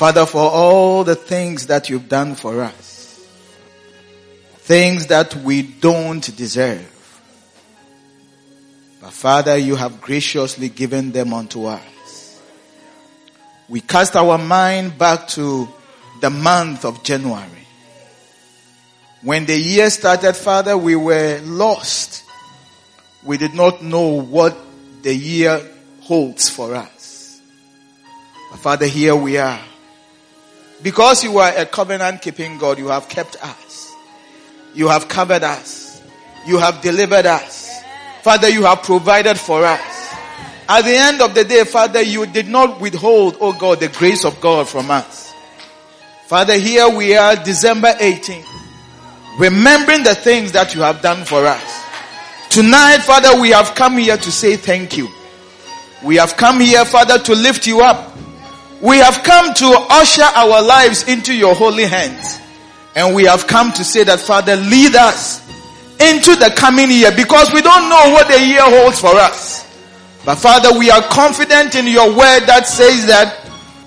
Father, for all the things that you've done for us, things that we don't deserve. But Father, you have graciously given them unto us. We cast our mind back to the month of January. When the year started, Father, we were lost. We did not know what the year holds for us. But Father, here we are. Because you are a covenant keeping God, you have kept us. You have covered us. You have delivered us. Father, you have provided for us. At the end of the day, Father, you did not withhold, oh God, the grace of God from us. Father, here we are, December 18th, remembering the things that you have done for us. Tonight, Father, we have come here to say thank you. We have come here, Father, to lift you up. We have come to usher our lives into your holy hands. And we have come to say that, Father, lead us into the coming year because we don't know what the year holds for us. But Father, we are confident in your word that says that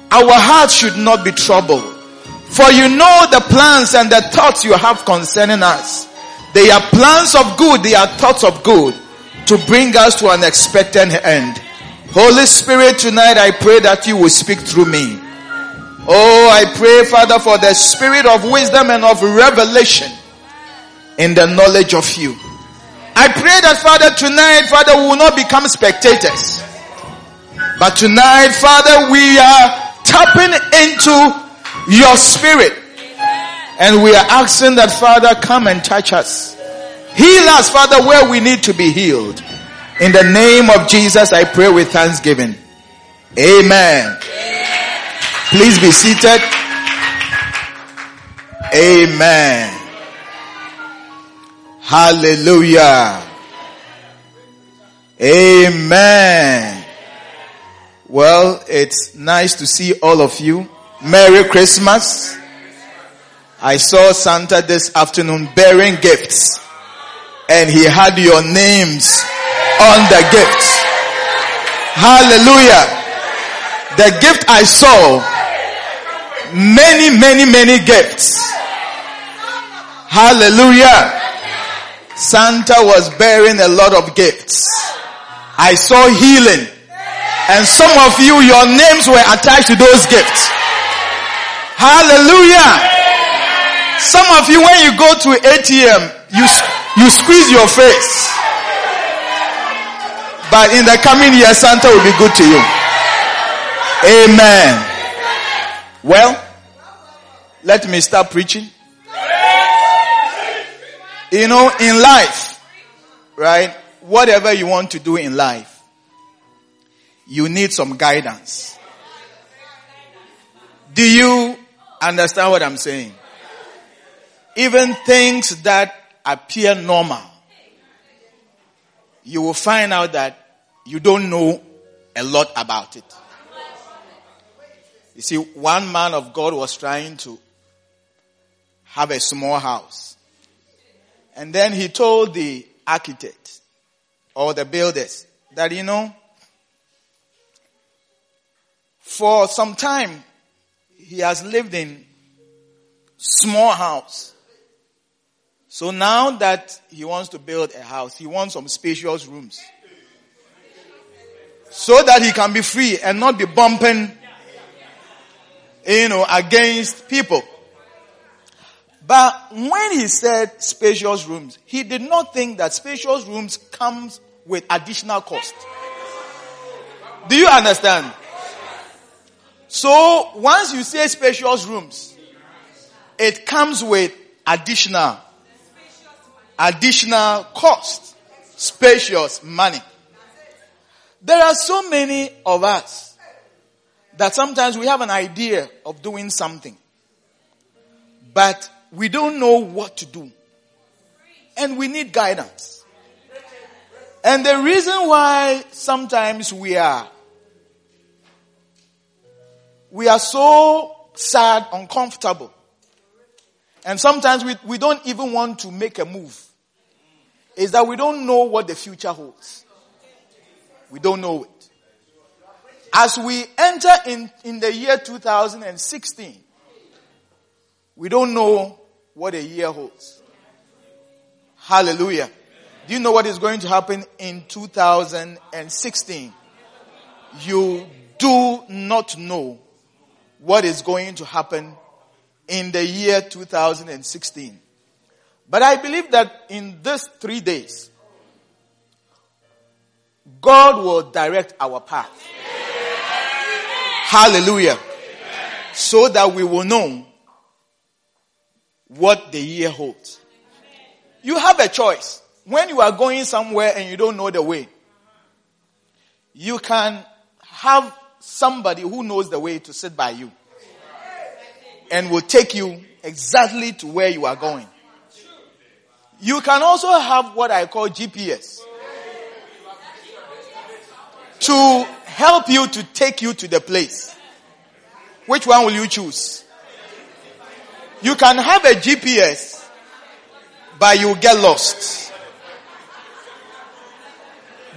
our hearts should not be troubled. For you know the plans and the thoughts you have concerning us. They are plans of good, they are thoughts of good to bring us to an expected end. Holy Spirit, tonight I pray that you will speak through me. Oh, I pray, Father, for the spirit of wisdom and of revelation in the knowledge of you. I pray that, Father, tonight, Father, we will not become spectators. But tonight, Father, we are tapping into your spirit. And we are asking that, Father, come and touch us. Heal us, Father, where we need to be healed. In the name of Jesus, I pray with thanksgiving. Amen. Please be seated. Amen. Hallelujah. Amen. Well, it's nice to see all of you. Merry Christmas. I saw Santa this afternoon bearing gifts and he had your names on the gifts. Hallelujah. The gift I saw, many, many, many gifts. Hallelujah. Santa was bearing a lot of gifts. I saw healing. And some of you, your names were attached to those gifts. Hallelujah. Some of you, when you go to ATM, you, you squeeze your face. But in the coming year, Santa will be good to you. Amen. Well, let me start preaching. You know, in life, right? Whatever you want to do in life, you need some guidance. Do you understand what I'm saying? Even things that appear normal, you will find out that you don't know a lot about it. You see, one man of God was trying to have a small house. And then he told the architect or the builders that, you know, for some time he has lived in small house. So now that he wants to build a house, he wants some spacious rooms. So that he can be free and not be bumping, you know, against people. But when he said spacious rooms, he did not think that spacious rooms comes with additional cost. Do you understand? So once you say spacious rooms, it comes with additional, additional cost. spacious money. There are so many of us that sometimes we have an idea of doing something, but we don't know what to do. And we need guidance. And the reason why sometimes we are, we are so sad, uncomfortable, and sometimes we, we don't even want to make a move, is that we don't know what the future holds. We don't know it. As we enter in, in the year 2016, we don't know what a year holds. Hallelujah. Do you know what is going to happen in 2016? You do not know what is going to happen in the year 2016. But I believe that in these three days, God will direct our path. Hallelujah. So that we will know what the year holds. You have a choice. When you are going somewhere and you don't know the way, you can have somebody who knows the way to sit by you and will take you exactly to where you are going. You can also have what I call GPS to help you to take you to the place. Which one will you choose? You can have a GPS, but you get lost.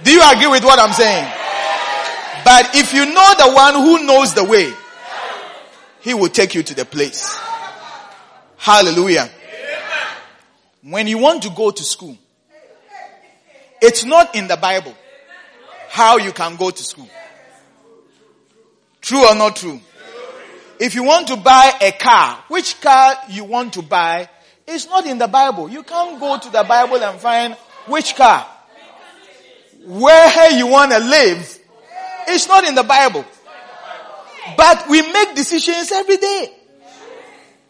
Do you agree with what I'm saying? But if you know the one who knows the way, he will take you to the place. Hallelujah. When you want to go to school, it's not in the Bible how you can go to school. True or not true? If you want to buy a car, which car you want to buy it's not in the Bible. You can't go to the Bible and find which car. Where you want to live it's not in the Bible. But we make decisions every day.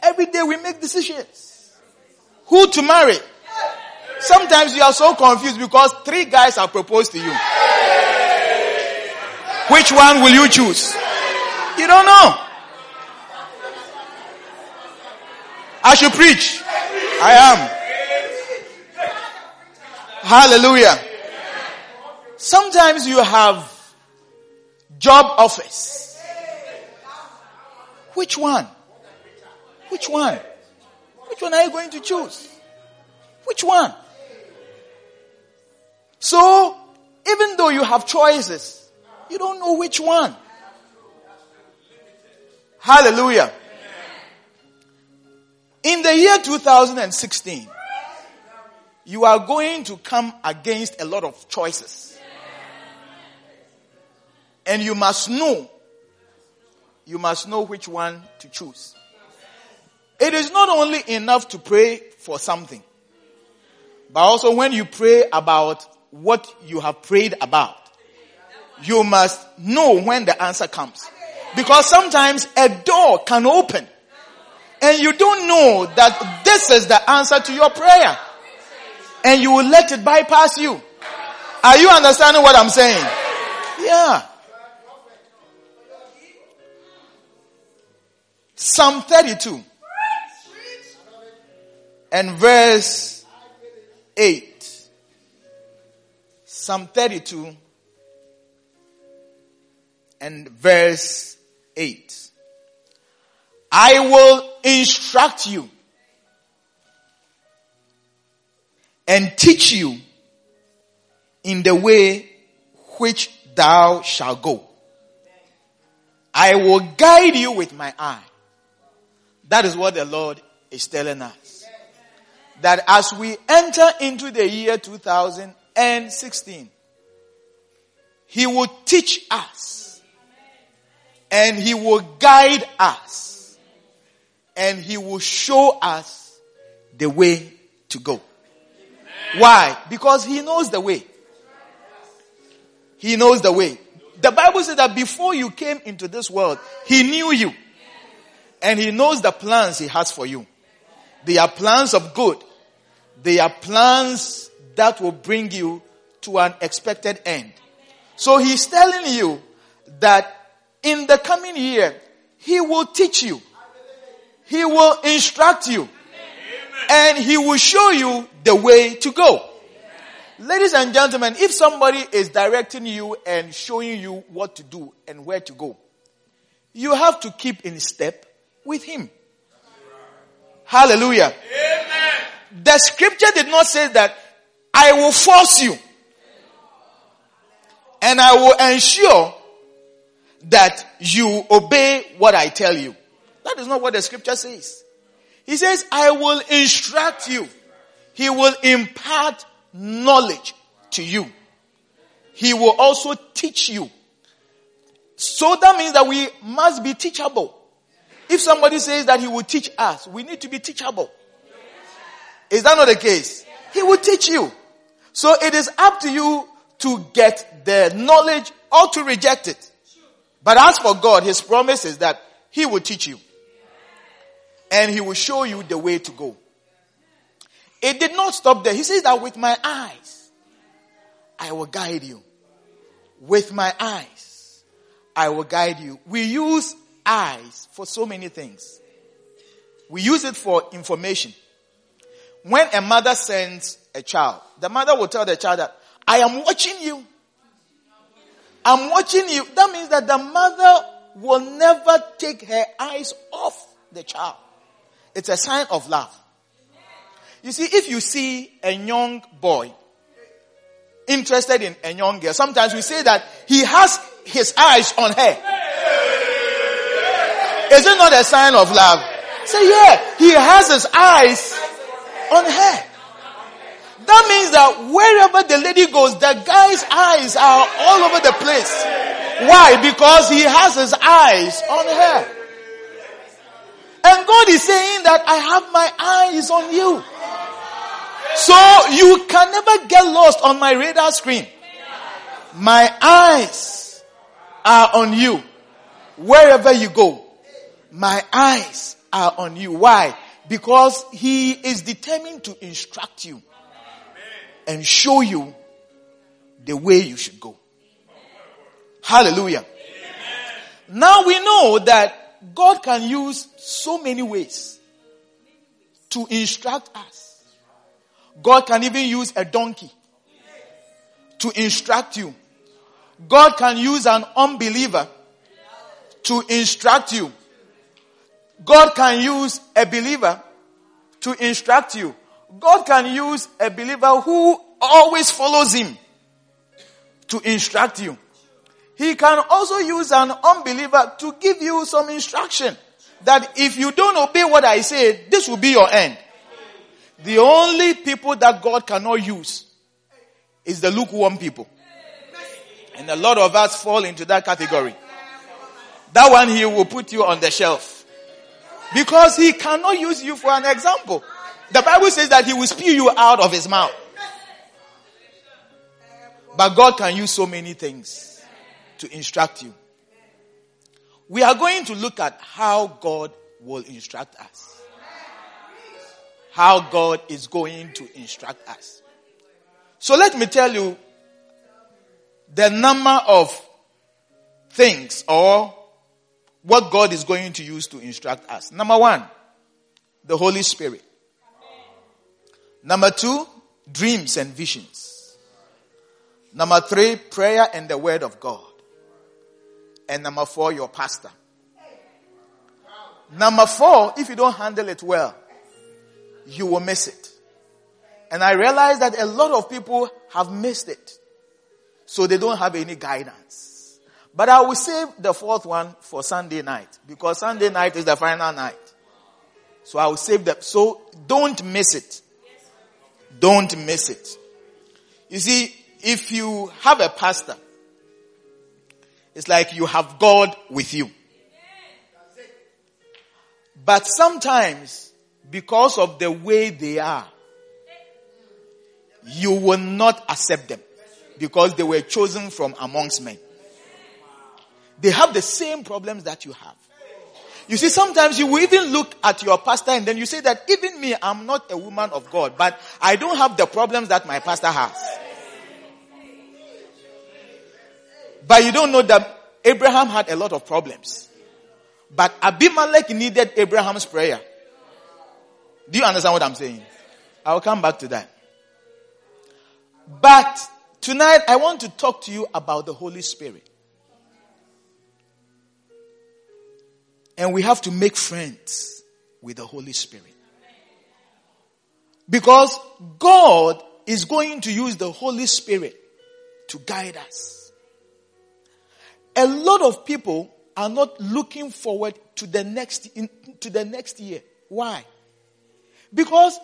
Every day we make decisions. Who to marry? Sometimes you are so confused because three guys have proposed to you. Which one will you choose? You don't know. I should preach. I am. Hallelujah. Sometimes you have job offers. Which one? Which one? Which one are you going to choose? Which one? So, even though you have choices, you don't know which one. Hallelujah. In the year 2016, you are going to come against a lot of choices. And you must know, you must know which one to choose. It is not only enough to pray for something, but also when you pray about what you have prayed about, you must know when the answer comes. Because sometimes a door can open and you don't know that this is the answer to your prayer. And you will let it bypass you. Are you understanding what I'm saying? Yeah. Psalm 32 and verse 8. Psalm 32 and verse 8. I will instruct you and teach you in the way which thou shalt go. I will guide you with my eye. That is what the Lord is telling us. That as we enter into the year 2016, He will teach us and He will guide us and he will show us the way to go. Why? Because he knows the way. He knows the way. The Bible says that before you came into this world, he knew you. And he knows the plans he has for you. They are plans of good. They are plans that will bring you to an expected end. So he's telling you that in the coming year, he will teach you. He will instruct you. And he will show you the way to go. Ladies and gentlemen, if somebody is directing you and showing you what to do and where to go, you have to keep in step with him. Hallelujah. Amen. The scripture did not say that I will force you and I will ensure that you obey what I tell you. That is not what the scripture says. He says, I will instruct you. He will impart knowledge to you. He will also teach you. So that means that we must be teachable. If somebody says that he will teach us, we need to be teachable. Is that not the case? He will teach you. So it is up to you to get the knowledge or to reject it. But as for God, His promise is that He will teach you. And He will show you the way to go. It did not stop there. He says that with my eyes, I will guide you. With my eyes, I will guide you. We use eyes for so many things. We use it for information. When a mother sends a child, the mother will tell the child that, I am watching you. I'm watching you. That means that the mother will never take her eyes off the child. It's a sign of love. You see, if you see a young boy interested in a young girl, sometimes we say that he has his eyes on her. Is it not a sign of love? Say, yeah, he has his eyes on her. That means that wherever the lady goes, the guy's eyes are all over the place. Why? Because he has his eyes on her. And God is saying that I have my eyes on you. So you can never get lost on my radar screen. My eyes are on you. Wherever you go, my eyes are on you. Why? Because he is determined to instruct you and show you the way you should go. Hallelujah. Now we know that God can use so many ways to instruct us. God can even use a donkey to instruct you. God can use an unbeliever to instruct you. God can use a believer to instruct you. God can use a believer who always follows him to instruct you. He can also use an unbeliever to give you some instruction that if you don't obey what I say, this will be your end. The only people that God cannot use is the lukewarm people. And a lot of us fall into that category. That one he will put you on the shelf. Because he cannot use you for an example. The Bible says that he will spew you out of his mouth. But God can use so many things to instruct you. We are going to look at how God will instruct us. How God is going to instruct us. So let me tell you the number of things or what God is going to use to instruct us. Number one, the Holy Spirit. Number two, dreams and visions. Number three, prayer and the word of God. And number four, your pastor. Number four, if you don't handle it well, you will miss it. And I realize that a lot of people have missed it. So they don't have any guidance. But I will save the fourth one for Sunday night because Sunday night is the final night. So I will save that. So don't miss it. Don't miss it. You see, if you have a pastor, it's like you have God with you. But sometimes, because of the way they are, you will not accept them because they were chosen from amongst men. They have the same problems that you have. You see, sometimes you will even look at your pastor and then you say that even me, I'm not a woman of God, but I don't have the problems that my pastor has. But you don't know that Abraham had a lot of problems. But Abimelech needed Abraham's prayer. Do you understand what I'm saying? I'll come back to that. But tonight I want to talk to you about the Holy Spirit. And we have to make friends with the Holy Spirit. Because God is going to use the Holy Spirit to guide us. A lot of people are not looking forward to the next, in, to the next year. Why? Because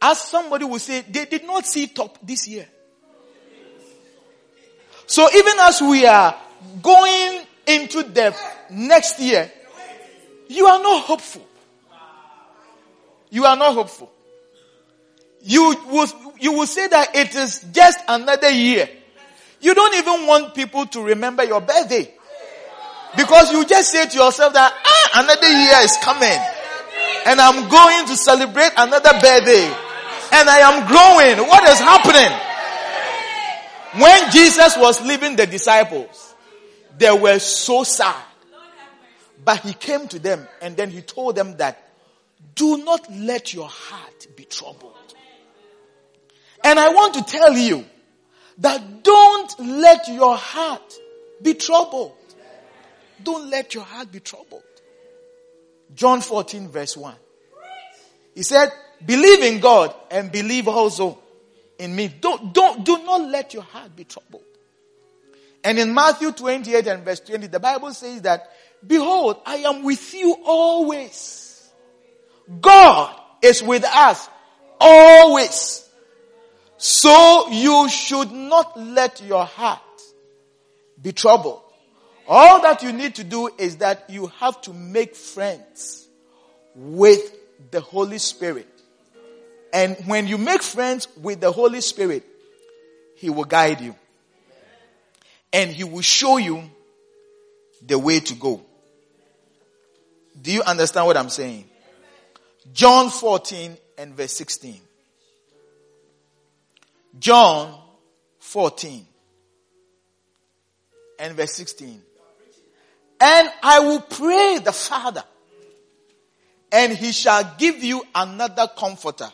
as somebody will say, they did not see top this year. So even as we are going into the next year, you are not hopeful. You are not hopeful. You will, you will say that it is just another year. You don't even want people to remember your birthday. Because you just say to yourself that, ah, another year is coming. And I'm going to celebrate another birthday. And I am growing. What is happening? When Jesus was leaving the disciples, they were so sad. But he came to them and then he told them that, do not let your heart be troubled. And I want to tell you that don't let your heart be troubled. Don't let your heart be troubled. John 14 verse 1. He said, believe in God and believe also in me. Don't, don't, do not let your heart be troubled. And in Matthew 28 and verse 20, the Bible says that, behold, I am with you always. God is with us always. So you should not let your heart be troubled. All that you need to do is that you have to make friends with the Holy Spirit. And when you make friends with the Holy Spirit, He will guide you. And He will show you the way to go. Do you understand what I'm saying? John 14 and verse 16. John 14 and verse 16. And I will pray the Father and he shall give you another comforter,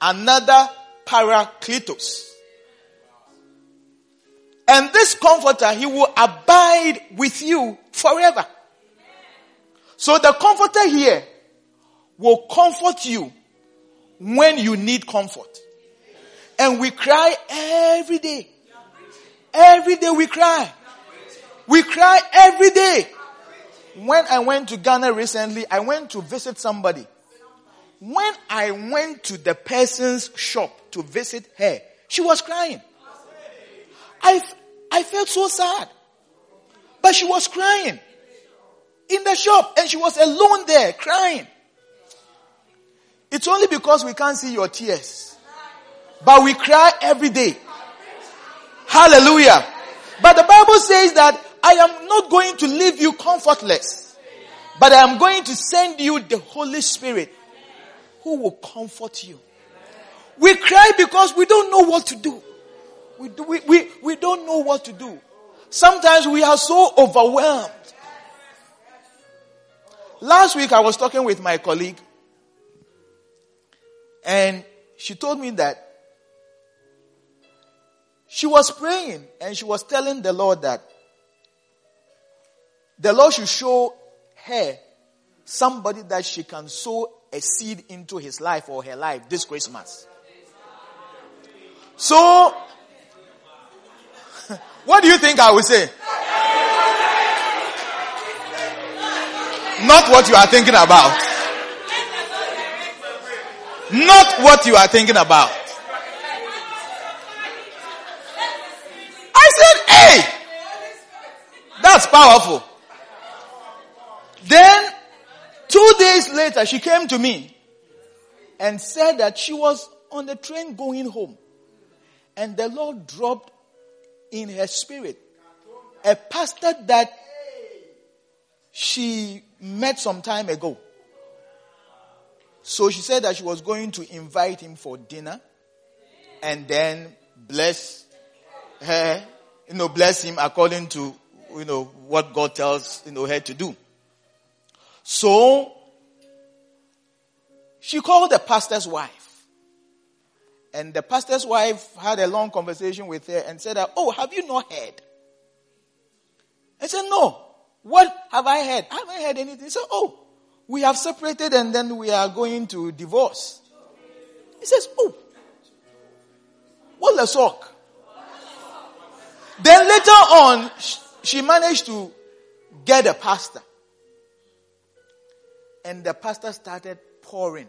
another paracletos. And this comforter, he will abide with you forever. So the comforter here will comfort you when you need comfort. And we cry every day. Every day we cry. We cry every day. When I went to Ghana recently, I went to visit somebody. When I went to the person's shop to visit her, she was crying. I, I felt so sad. But she was crying in the shop and she was alone there crying. It's only because we can't see your tears. But we cry every day. Hallelujah. But the Bible says that I am not going to leave you comfortless, but I am going to send you the Holy Spirit who will comfort you. We cry because we don't know what to do. We, do, we, we, we don't know what to do. Sometimes we are so overwhelmed. Last week I was talking with my colleague and she told me that she was praying and she was telling the Lord that the Lord should show her somebody that she can sow a seed into his life or her life this Christmas. So, what do you think I would say? Not what you are thinking about. Not what you are thinking about. I said, hey, that's powerful. Then, two days later, she came to me and said that she was on the train going home. And the Lord dropped in her spirit a pastor that she met some time ago. So she said that she was going to invite him for dinner and then bless her you know, bless him according to, you know, what God tells, you know, her to do. So, she called the pastor's wife. And the pastor's wife had a long conversation with her and said, Oh, have you not heard? I said, No. What have I heard? I haven't heard anything. So, Oh, we have separated and then we are going to divorce. He says, Oh, what the sock? Then later on, she managed to get a pastor. And the pastor started pouring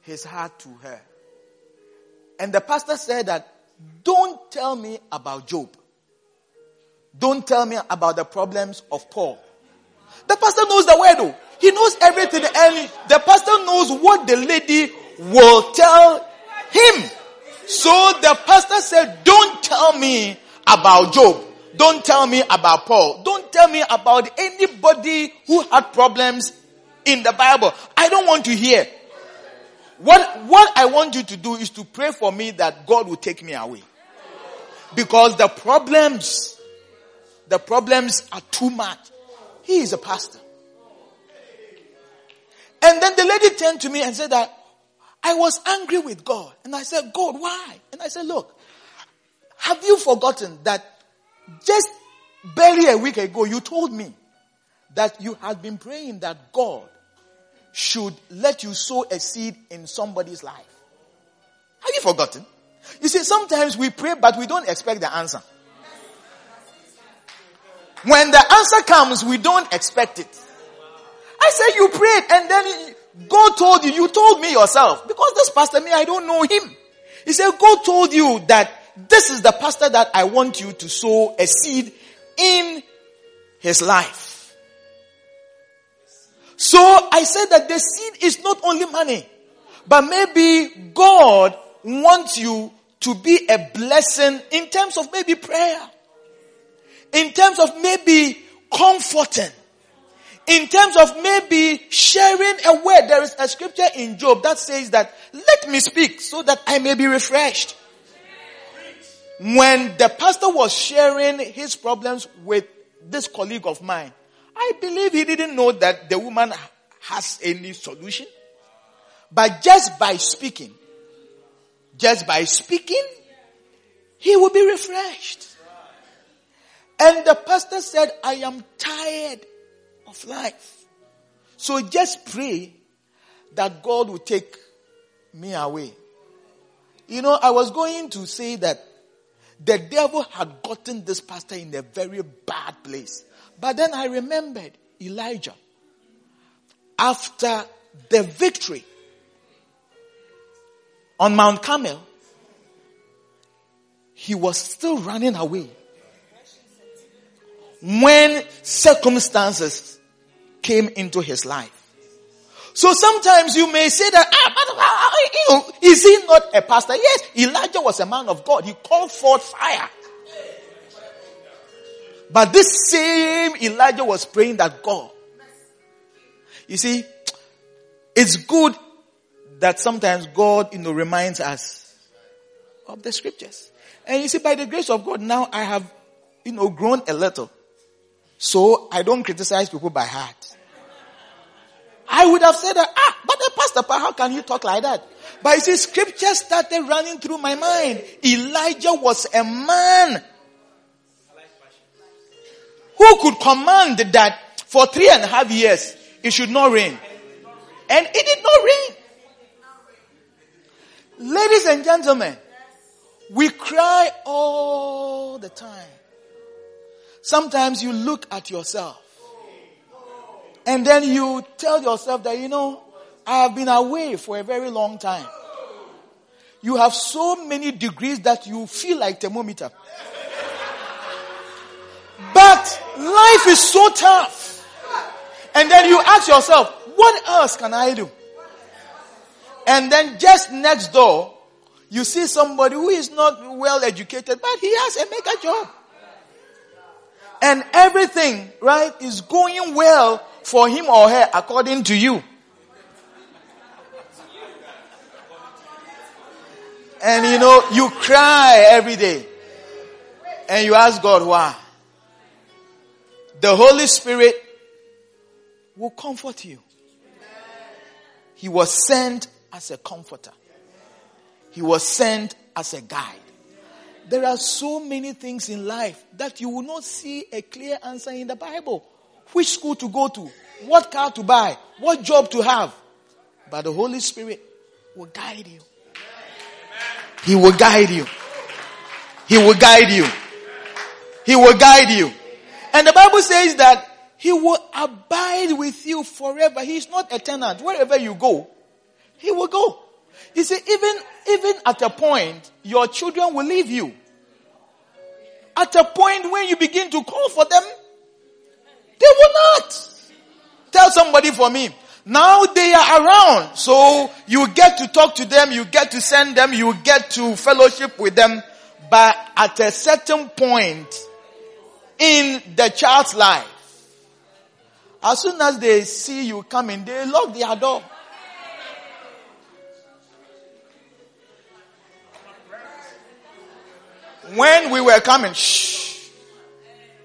his heart to her. And the pastor said that, don't tell me about Job. Don't tell me about the problems of Paul. The pastor knows the word though. He knows everything and the pastor knows what the lady will tell him. So the pastor said, don't tell me about Job. Don't tell me about Paul. Don't tell me about anybody who had problems in the Bible. I don't want to hear. What, what I want you to do is to pray for me that God will take me away. Because the problems, the problems are too much. He is a pastor. And then the lady turned to me and said that I was angry with God. And I said, God, why? And I said, look, have you forgotten that just barely a week ago you told me that you had been praying that God should let you sow a seed in somebody's life. Have you forgotten? You see, sometimes we pray, but we don't expect the answer. When the answer comes, we don't expect it. I said you prayed and then God told you, you told me yourself. Because this pastor, me, I don't know him. He said, God told you that this is the pastor that I want you to sow a seed in his life. So I said that the seed is not only money, but maybe God wants you to be a blessing in terms of maybe prayer, in terms of maybe comforting, in terms of maybe sharing a word. There is a scripture in Job that says that, let me speak so that I may be refreshed. When the pastor was sharing his problems with this colleague of mine, I believe he didn't know that the woman has any solution. But just by speaking, just by speaking, he will be refreshed. And the pastor said, I am tired of life. So just pray that God will take me away. You know, I was going to say that the devil had gotten this pastor in a very bad place. But then I remembered Elijah. After the victory on Mount Carmel, he was still running away. When circumstances came into his life. So sometimes you may say that, ah, but, is he not a pastor? Yes, Elijah was a man of God. He called forth fire. But this same Elijah was praying that God. You see, it's good that sometimes God, you know, reminds us of the scriptures. And you see, by the grace of God, now I have, you know, grown a little. So I don't criticize people by heart. I would have said that, ah, but the pastor, how can you talk like that? But you see, scripture started running through my mind. Elijah was a man who could command that for three and a half years it should not rain. And it did not rain. Ladies and gentlemen, we cry all the time. Sometimes you look at yourself and then you tell yourself that, you know, I have been away for a very long time. You have so many degrees that you feel like thermometer. But life is so tough. And then you ask yourself, what else can I do? And then just next door, you see somebody who is not well educated, but he has a mega job. And everything, right, is going well for him or her according to you. And you know, you cry every day. And you ask God why. The Holy Spirit will comfort you. He was sent as a comforter. He was sent as a guide. There are so many things in life that you will not see a clear answer in the Bible. Which school to go to, what car to buy, what job to have. But the Holy Spirit will guide you. He will guide you. He will guide you. He will guide you. And the Bible says that He will abide with you forever. He is not a tenant. Wherever you go, He will go. You see, even, even at a point, your children will leave you. At a point when you begin to call for them, they will not. Tell somebody for me. Now they are around. So you get to talk to them, you get to send them, you get to fellowship with them. But at a certain point in the child's life, as soon as they see you coming, they lock their door. When we were coming, shh,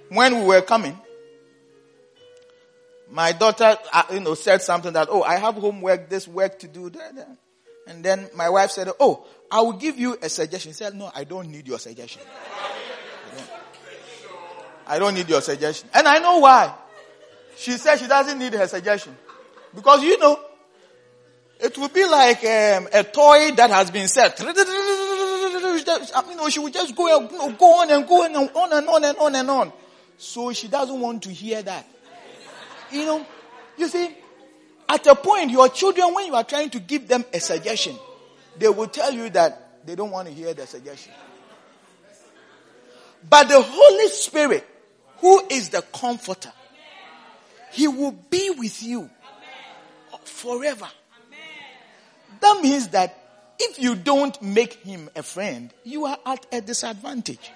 when we were coming, my daughter, uh, you know, said something that, oh, I have homework, this work to do. And then my wife said, oh, I will give you a suggestion. She said, no, I don't need your suggestion. I don't need your suggestion. And I know why. She said she doesn't need her suggestion. Because you know, it would be like um, a toy that has been set. You mean, she would just go, uh, you know, go on and go on and on and on and on and on. So she doesn't want to hear that. You know, you see, at a point, your children, when you are trying to give them a suggestion, they will tell you that they don't want to hear the suggestion. But the Holy Spirit, who is the comforter, He will be with you forever. That means that if you don't make Him a friend, you are at a disadvantage.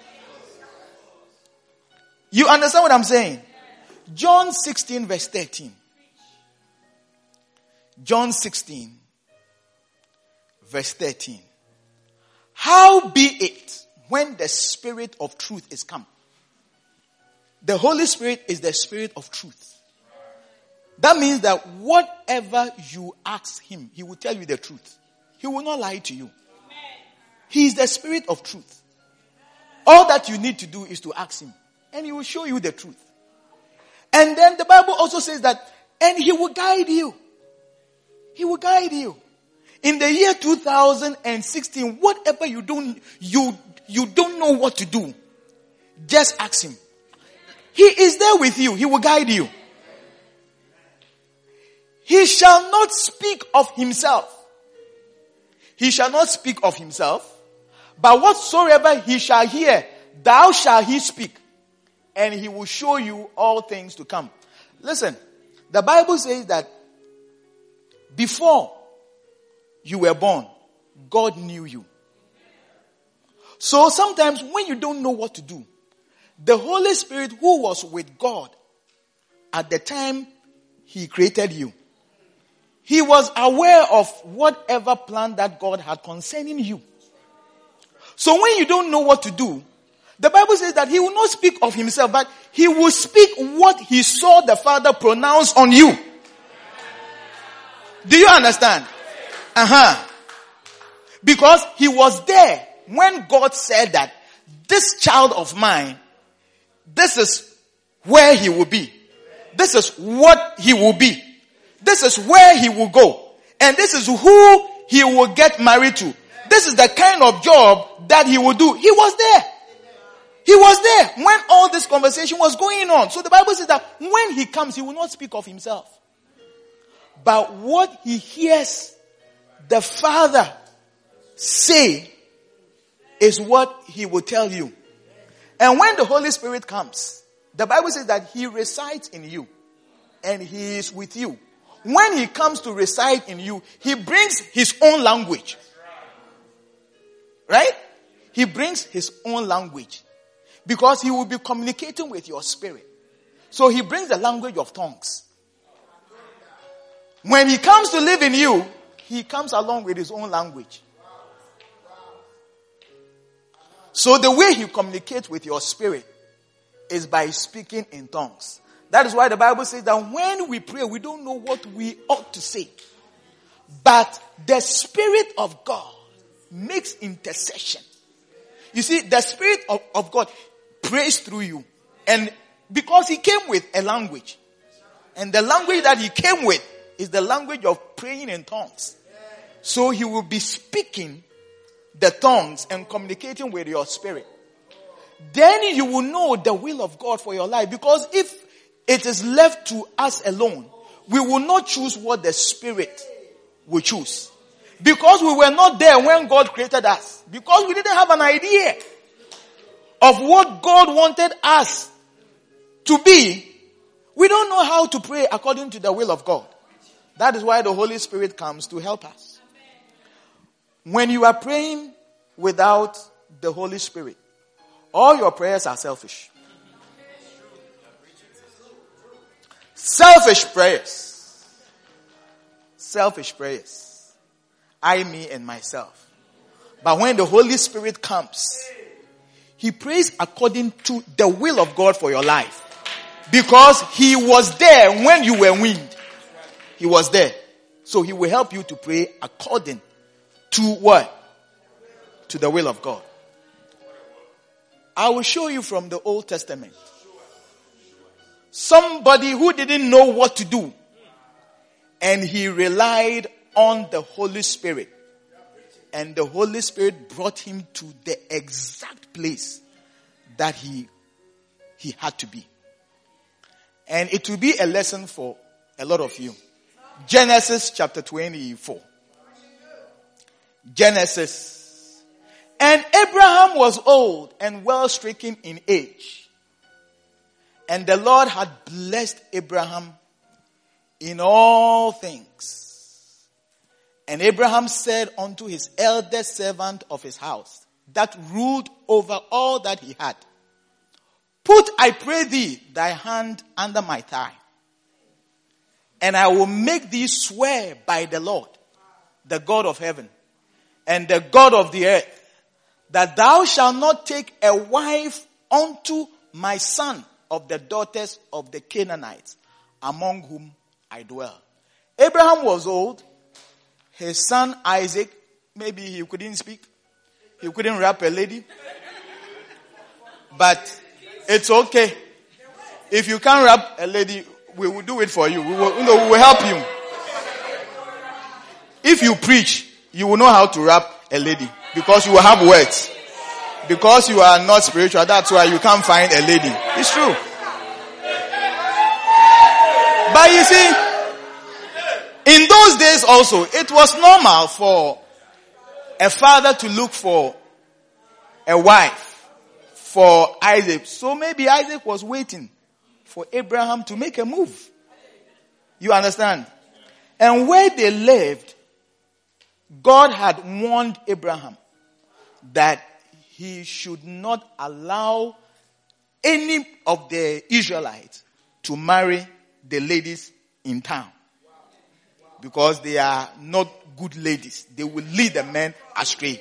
You understand what I'm saying? John 16 verse 13. John 16 verse 13. How be it when the spirit of truth is come? The Holy Spirit is the spirit of truth. That means that whatever you ask him, he will tell you the truth. He will not lie to you. He is the spirit of truth. All that you need to do is to ask him and he will show you the truth. And then the Bible also says that, and he will guide you. He will guide you. In the year 2016, whatever you don't, you, you don't know what to do, just ask him. He is there with you. He will guide you. He shall not speak of himself. He shall not speak of himself, but whatsoever he shall hear, thou shalt he speak and he will show you all things to come. Listen, the Bible says that before you were born, God knew you. So sometimes when you don't know what to do, the Holy Spirit who was with God at the time he created you, he was aware of whatever plan that God had concerning you. So when you don't know what to do, the Bible says that he will not speak of himself, but he will speak what he saw the Father pronounce on you. Do you understand? Uh huh. Because he was there when God said that this child of mine, this is where he will be. This is what he will be. This is where he will go. And this is who he will get married to. This is the kind of job that he will do. He was there. He was there when all this conversation was going on. So the Bible says that when he comes, he will not speak of himself. But what he hears the Father say is what he will tell you. And when the Holy Spirit comes, the Bible says that he resides in you and he is with you. When he comes to reside in you, he brings his own language. Right? He brings his own language. Because he will be communicating with your spirit. So he brings the language of tongues. When he comes to live in you, he comes along with his own language. So the way he communicates with your spirit is by speaking in tongues. That is why the Bible says that when we pray, we don't know what we ought to say. But the Spirit of God makes intercession. You see, the Spirit of, of God prays through you. And because He came with a language. And the language that He came with is the language of praying in tongues. So He will be speaking the tongues and communicating with your spirit. Then you will know the will of God for your life. Because if it is left to us alone, we will not choose what the Spirit will choose. Because we were not there when God created us. Because we didn't have an idea of what God wanted us to be. We don't know how to pray according to the will of God. That is why the Holy Spirit comes to help us. When you are praying without the Holy Spirit, all your prayers are selfish. Selfish prayers. Selfish prayers. I, me, and myself. But when the Holy Spirit comes, He prays according to the will of God for your life. Because He was there when you were weaned. He was there. So He will help you to pray according to what? To the will of God. I will show you from the Old Testament. Somebody who didn't know what to do and he relied on the Holy Spirit. And the Holy Spirit brought him to the exact place that he, he had to be. And it will be a lesson for a lot of you. Genesis chapter 24. Genesis. And Abraham was old and well stricken in age. And the Lord had blessed Abraham in all things. And Abraham said unto his eldest servant of his house that ruled over all that he had, Put, I pray thee, thy hand under my thigh, and I will make thee swear by the Lord, the God of heaven, and the God of the earth, that thou shalt not take a wife unto my son of the daughters of the Canaanites, among whom I dwell. Abraham was old. His son Isaac, maybe he couldn't speak. He couldn't rap a lady. But it's okay. If you can't rap a lady, we will do it for you. We will, you know, we will help you. If you preach, you will know how to rap a lady because you will have words. Because you are not spiritual, that's why you can't find a lady. It's true. But you see, in those days also, it was normal for a father to look for a wife for Isaac. So maybe Isaac was waiting for Abraham to make a move. You understand? And where they lived, God had warned Abraham that he should not allow any of the Israelites to marry the ladies in town. Because they are not good ladies. They will lead the men astray.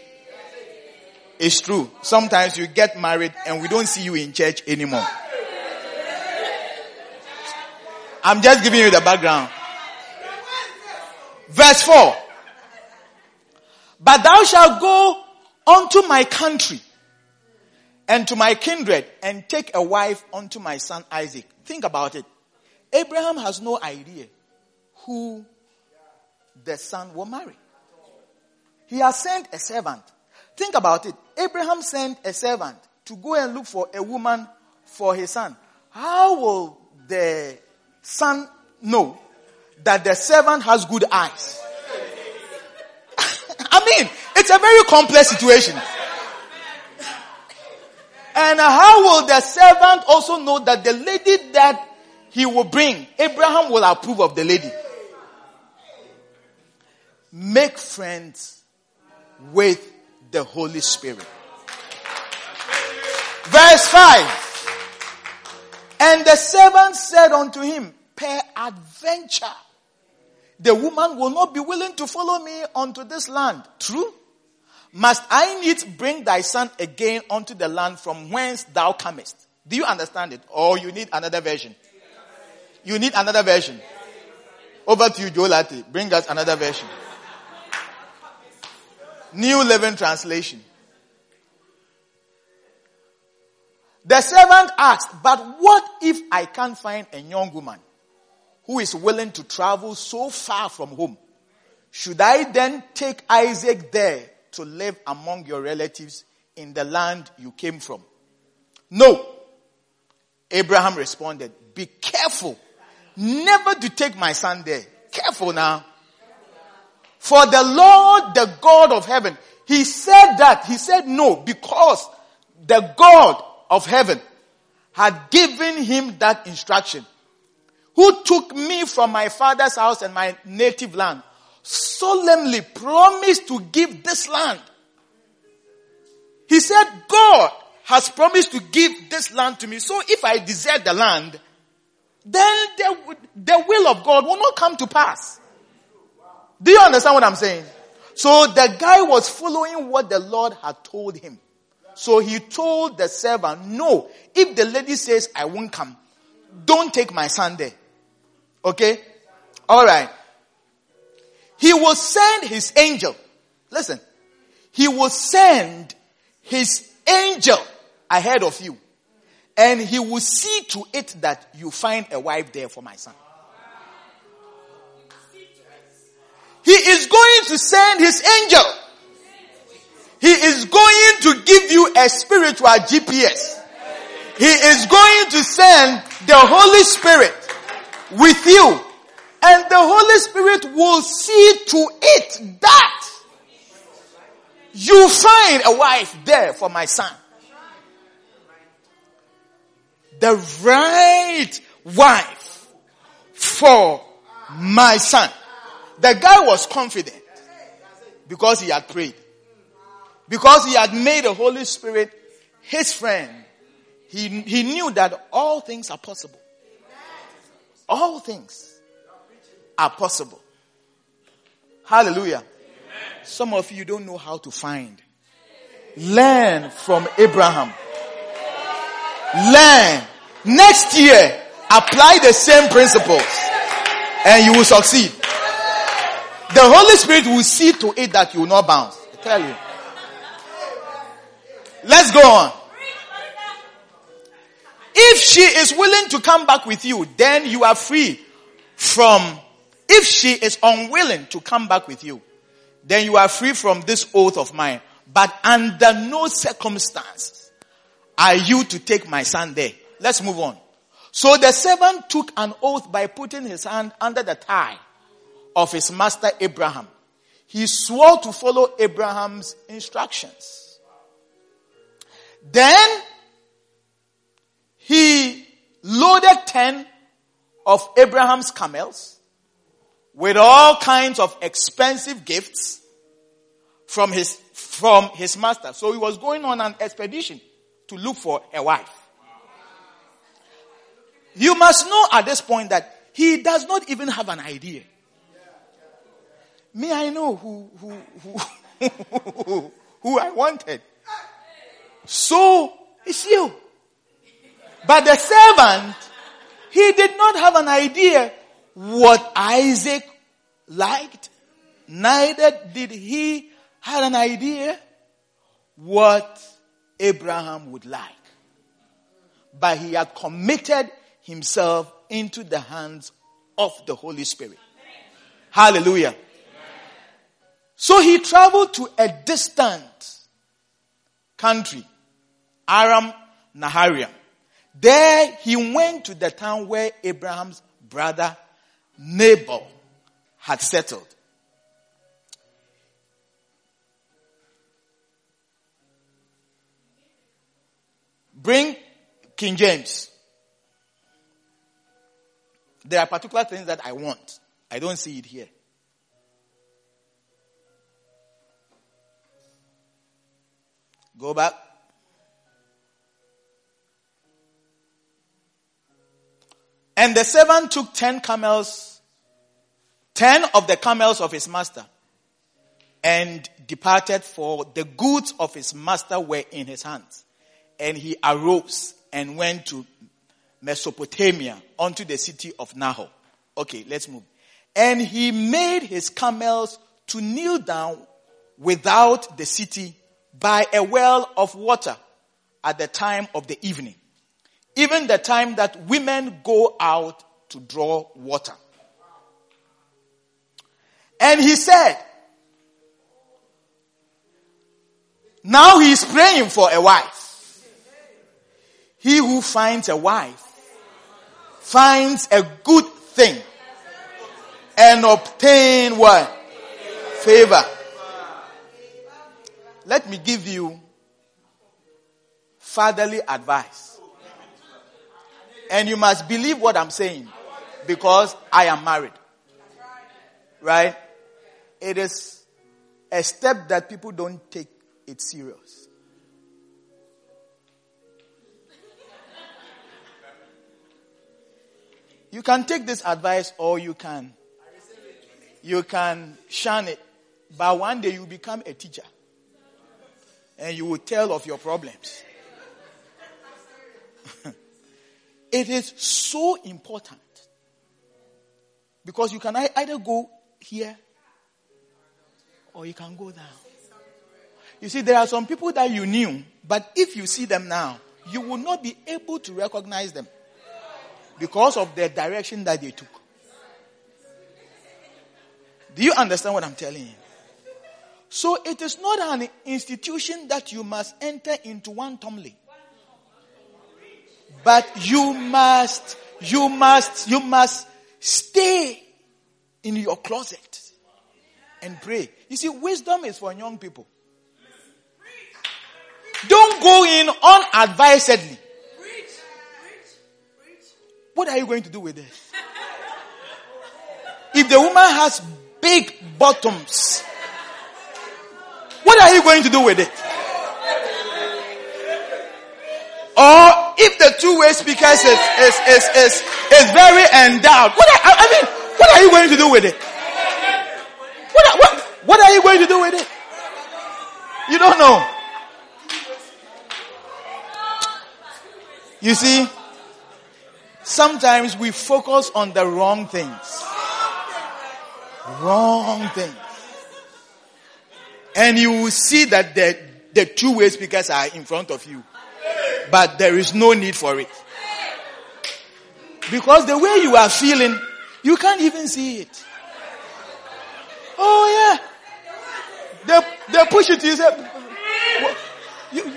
It's true. Sometimes you get married and we don't see you in church anymore. I'm just giving you the background. Verse 4. But thou shalt go unto my country and to my kindred and take a wife unto my son Isaac. Think about it. Abraham has no idea who the son will marry. He has sent a servant. Think about it. Abraham sent a servant to go and look for a woman for his son. How will the son know that the servant has good eyes? I mean, it's a very complex situation. And how will the servant also know that the lady that he will bring, Abraham will approve of the lady? Make friends with the Holy Spirit. Verse 5. And the servant said unto him, Peradventure, the woman will not be willing to follow me unto this land. True. Must I needs bring thy son again unto the land from whence thou comest? Do you understand it? Or you need another version? You need another version. Over to you, Joe Latte. Bring us another version. New Living Translation. The servant asked, but what if I can't find a young woman who is willing to travel so far from home? Should I then take Isaac there to live among your relatives in the land you came from? No. Abraham responded, be careful never to take my son there. Careful now. For the Lord, the God of heaven, he said that, he said no because the God of heaven had given him that instruction. Who took me from my father's house and my native land solemnly promised to give this land. He said, God has promised to give this land to me. So if I desert the land, then the, the will of God will not come to pass. Do you understand what I'm saying? So the guy was following what the Lord had told him. So he told the servant, no, if the lady says, I won't come, don't take my son there. Okay? Alright. He will send his angel. Listen. He will send his angel ahead of you. And he will see to it that you find a wife there for my son. He is going to send his angel. He is going to give you a spiritual GPS. He is going to send the Holy Spirit with you and the Holy Spirit will see to it that you find a wife there for my son. The right wife for my son. The guy was confident because he had prayed. Because he had made the Holy Spirit his friend. He, he knew that all things are possible. All things are possible. Hallelujah. Amen. Some of you don't know how to find. Learn from Abraham. Learn. Next year, apply the same principles and you will succeed. The Holy Spirit will see to it that you will not bounce. I tell you. Let's go on. If she is willing to come back with you, then you are free from if she is unwilling to come back with you, then you are free from this oath of mine. But under no circumstance are you to take my son there. Let's move on. So the servant took an oath by putting his hand under the thigh of his master Abraham. He swore to follow Abraham's instructions. Then he loaded ten of Abraham's camels with all kinds of expensive gifts from his, from his master. So he was going on an expedition to look for a wife. You must know at this point that he does not even have an idea. Me, I know who, who, who, who I wanted. So, it's you. But the servant, he did not have an idea what Isaac liked, neither did he had an idea what Abraham would like. But he had committed himself into the hands of the Holy Spirit. Hallelujah. So he traveled to a distant country, Aram Naharaim. There he went to the town where Abraham's brother Nabal had settled. Bring King James. There are particular things that I want. I don't see it here. Go back. And the servant took ten camels ten of the camels of his master and departed for the goods of his master were in his hands. And he arose and went to Mesopotamia unto the city of Nahor. Okay, let's move. And he made his camels to kneel down without the city by a well of water at the time of the evening. Even the time that women go out to draw water. And he said, now he is praying for a wife. He who finds a wife finds a good thing and obtain what? Favor. Let me give you fatherly advice. And you must believe what I'm saying because I am married. Right? It is a step that people don't take it serious. You can take this advice or you can you can shun it. But one day you become a teacher. And you will tell of your problems. it is so important. Because you can either go here or you can go down. You see, there are some people that you knew, but if you see them now, you will not be able to recognize them because of the direction that they took. Do you understand what I'm telling you? So it is not an institution that you must enter into wantonly. But you must, you must, you must stay in your closet and pray. You see, wisdom is for young people. Don't go in unadvisedly. What are you going to do with it? If the woman has big bottoms, what are you going to do with it? Or if the two-way speaker is, is, is, is, is very endowed, what are, I mean, what are you going to do with it? What, what, what are you going to do with it? You don't know. You see, sometimes we focus on the wrong things. Wrong things. And you will see that the, the two-way speakers are in front of you. But there is no need for it. Because the way you are feeling, you can't even see it. Oh yeah. They, they push it, you say, you,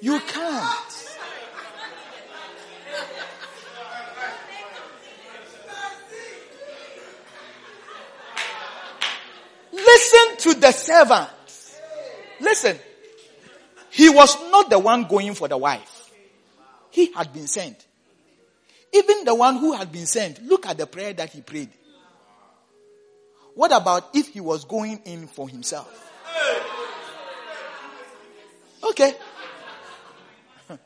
you can't. Listen to the servants. Listen. He was not the one going for the wife. He had been sent. Even the one who had been sent, look at the prayer that he prayed. What about if he was going in for himself? Okay.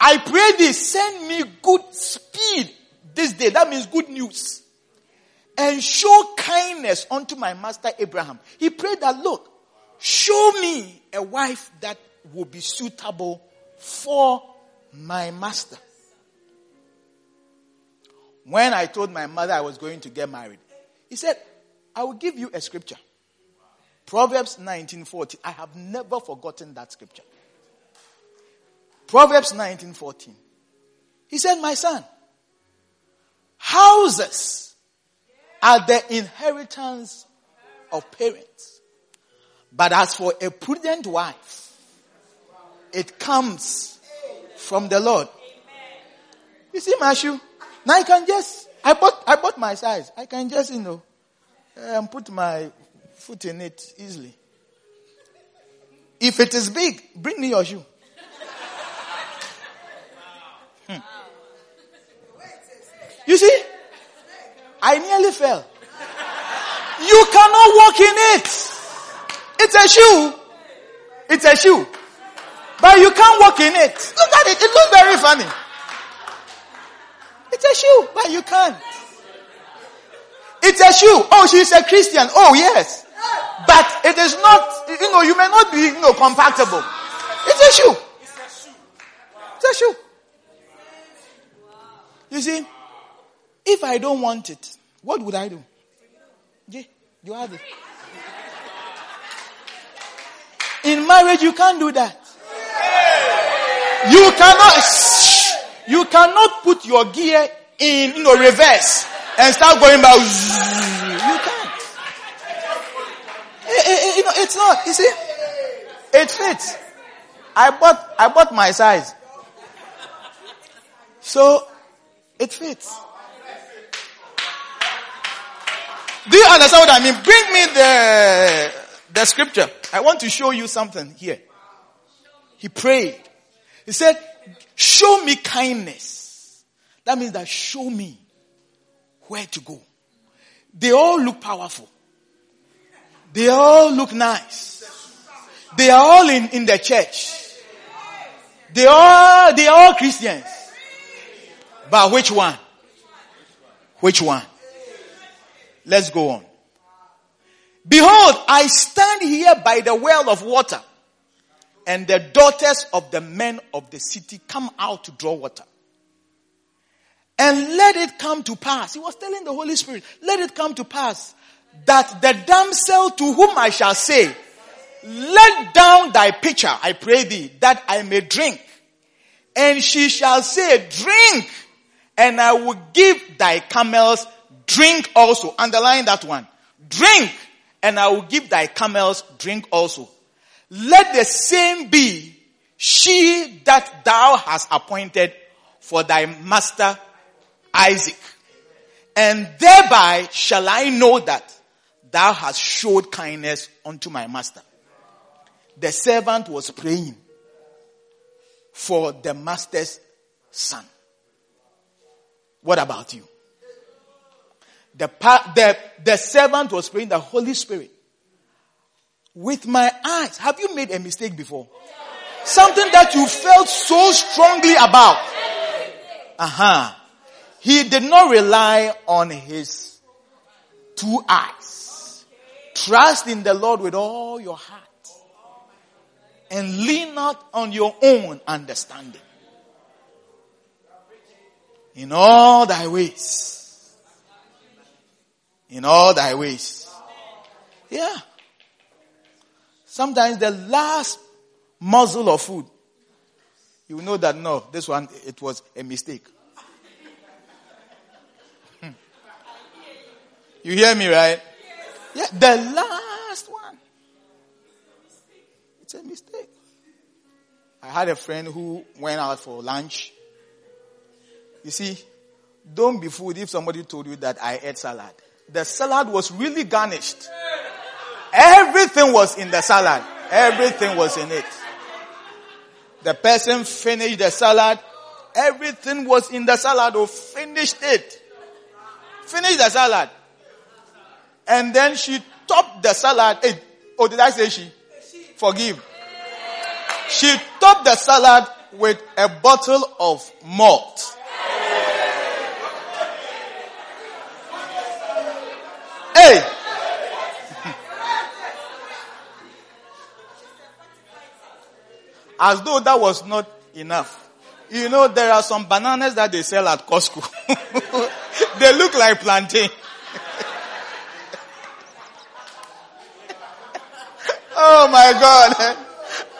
I pray this, send me good speed this day. That means good news and show kindness unto my master Abraham. He prayed that, look, show me a wife that will be suitable for my master. When I told my mother I was going to get married, he said, I will give you a scripture. Proverbs 19:40. I have never forgotten that scripture. Proverbs 19:14. He said, "My son, houses are the inheritance of parents. But as for a prudent wife, it comes from the Lord. You see shoe? Now I can just, I bought, I bought my size. I can just, you know, um, put my foot in it easily. If it is big, bring me your shoe. Hmm. You see? I nearly fell. You cannot walk in it. It's a shoe. It's a shoe. But you can't walk in it. Look at it. It looks very funny. It's a shoe, but you can't. It's a shoe. Oh, she's a Christian. Oh, yes. but it is not, you know, you may not be, you know, compatible. It's a shoe. It's a shoe. You see, if I don't want it, what would I do? Yeah, you have it. In marriage, you can't do that. You cannot, you cannot put your gear in, you know, reverse and start going back. You can't. Eh, eh, eh, you know, it's not. You see, it fits. I bought, I bought my size. So, it fits. Do you understand what I mean? Bring me the, the scripture. I want to show you something here. He prayed. He said, show me kindness. That means that show me where to go. They all look powerful. They all look nice. They are all in, in the church. They are, they are all Christians. But which one? Which one? Let's go on. Behold, I stand here by the well of water, and the daughters of the men of the city come out to draw water. And let it come to pass. He was telling the Holy Spirit, let it come to pass that the damsel to whom I shall say, let down thy pitcher, I pray thee, that I may drink. And she shall say, drink, and I will give thy camels drink also. Underline that one. Drink, and I will give thy camels drink also. Let the same be she that thou hast appointed for thy master Isaac. And thereby shall I know that thou hast showed kindness unto my master. The servant was praying for the master's son. What about you? The, the, the servant was praying the Holy Spirit. With my eyes. Have you made a mistake before? Something that you felt so strongly about. Uh-huh. He did not rely on his two eyes. Trust in the Lord with all your heart. And lean not on your own understanding. In all thy ways in all thy ways. Yeah. Sometimes the last morsel of food, you know that no, this one, it was a mistake. You hear me, right? Yeah, the last one. It's a mistake. I had a friend who went out for lunch. You see, don't be fooled if somebody told you that I ate salad the salad was really garnished. Everything was in the salad. Everything was in it. The person finished the salad. Everything was in the salad or finished it. Finished the salad. And then she topped the salad. Hey, oh, did I say she? Forgive. She topped the salad with a bottle of malt. Hey! As though that was not enough. You know, there are some bananas that they sell at Costco. they look like plantain. Oh my God.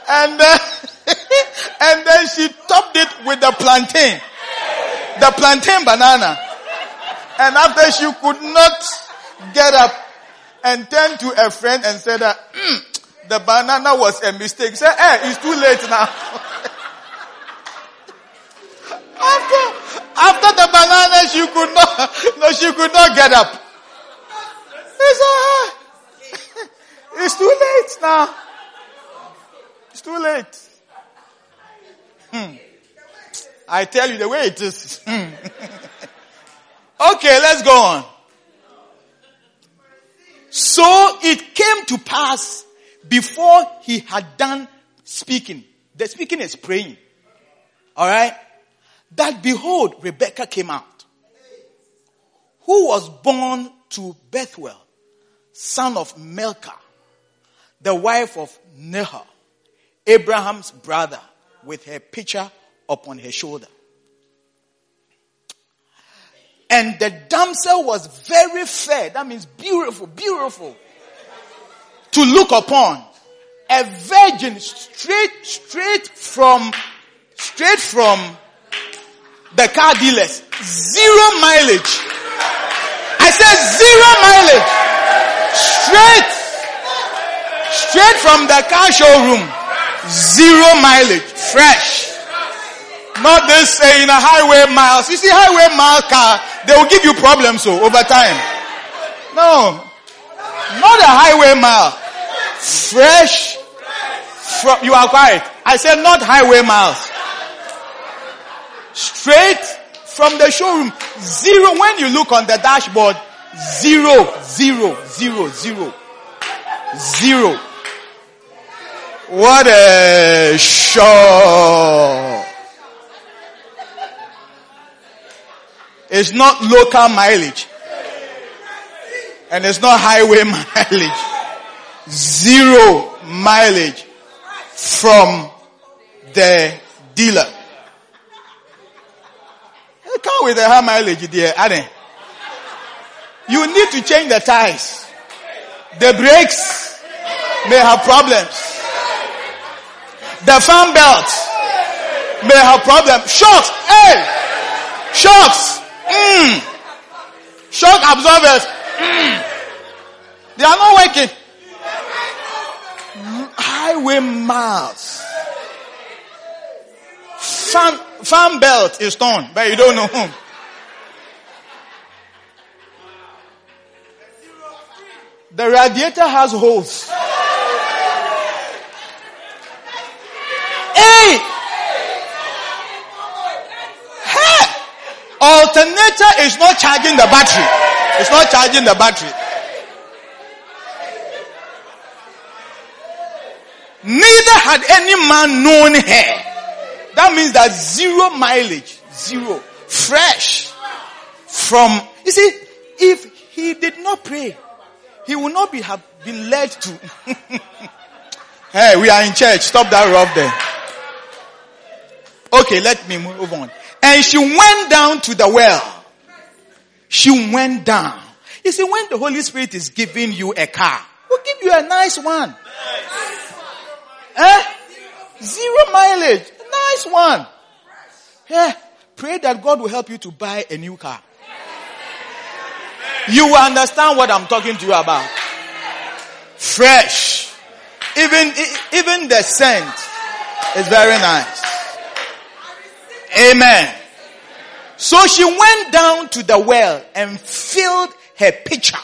And then, and then she topped it with the plantain. The plantain banana. And after she could not get up and turn to a friend and said that mm, the banana was a mistake. Say, hey, it's too late now. after, after the banana, she could not, no, she could not get up. It's, uh, it's too late now. It's too late. Hmm. I tell you the way it is. Hmm. okay, let's go on. So it came to pass before he had done speaking. The speaking is praying. Alright? That behold, Rebecca came out. Who was born to Bethuel, son of Milcah, the wife of Nahor, Abraham's brother, with her pitcher upon her shoulder. And the damsel was very fair. That means beautiful, beautiful. To look upon. A virgin straight, straight from, straight from the car dealers. Zero mileage. I said zero mileage. Straight, straight from the car showroom. Zero mileage. Fresh. Not this saying a highway miles. You see highway mile car, they will give you problems so over time. No. Not a highway mile. Fresh. From, you are quiet. I said not highway miles. Straight from the showroom. Zero. When you look on the dashboard, zero, zero, zero, zero, zero. What a show. It's not local mileage. And it's not highway mileage. Zero mileage from the dealer. You come with a high mileage there, Annie. You need to change the tires. The brakes may have problems. The fan belt may have problems. Shocks, hey! Shocks! Mm. Shock absorbers. Mm. They are not working. Highway miles. Fan, fan belt is torn, but you don't know whom. The radiator has holes. Hey! Hey! Alternator is not charging the battery. It's not charging the battery. Neither had any man known her. That means that zero mileage, zero, fresh from, you see, if he did not pray, he will not be have been led to. hey, we are in church. Stop that rub there. Okay, let me move on. And she went down to the well. She went down. You see, when the Holy Spirit is giving you a car, we'll give you a nice one. Eh? Zero mileage. Nice one. Yeah. Pray that God will help you to buy a new car. You will understand what I'm talking to you about. Fresh. Even, even the scent is very nice. Amen. So she went down to the well and filled her pitcher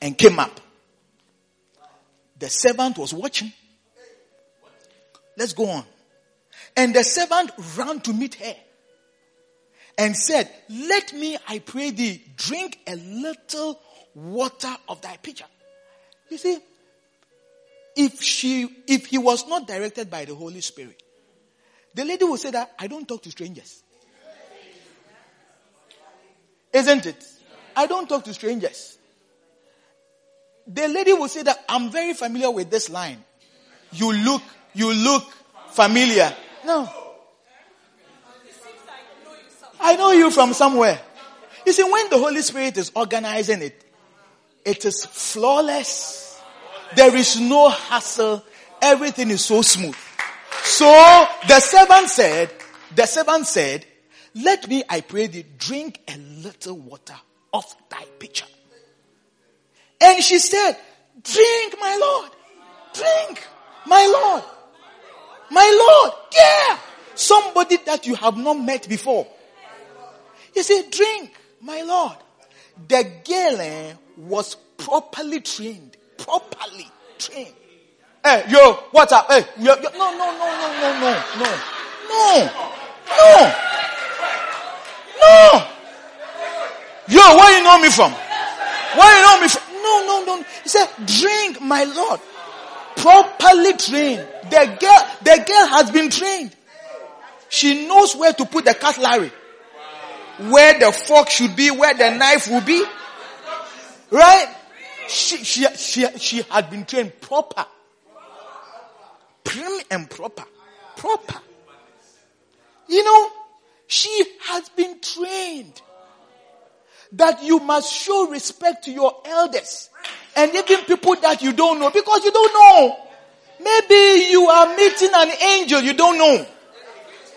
and came up. The servant was watching. Let's go on. And the servant ran to meet her and said, let me, I pray thee, drink a little water of thy pitcher. You see, if she, if he was not directed by the Holy Spirit, the lady will say that I don't talk to strangers. Isn't it? I don't talk to strangers. The lady will say that I'm very familiar with this line. You look, you look familiar. No. I know you from somewhere. You see, when the Holy Spirit is organizing it, it is flawless. There is no hassle. Everything is so smooth. So the servant said, the servant said, let me, I pray thee, drink a little water of thy pitcher. And she said, drink, my Lord. Drink, my Lord. My Lord. Yeah. Somebody that you have not met before. He said, Drink, my Lord. The Galen was properly trained. Properly trained. Hey, yo, what's up? Hey, yo, yo. No, no, no, no, no, no, no. No. No. No. Yo, where you know me from? Where you know me from? No, no, no. He said, drink, my Lord. Properly trained. The girl, the girl has been trained. She knows where to put the cutlery. Where the fork should be, where the knife will be. Right? She, she, she, she had been trained proper. Prim and proper. Proper. You know, she has been trained that you must show respect to your elders and even people that you don't know because you don't know. Maybe you are meeting an angel you don't know.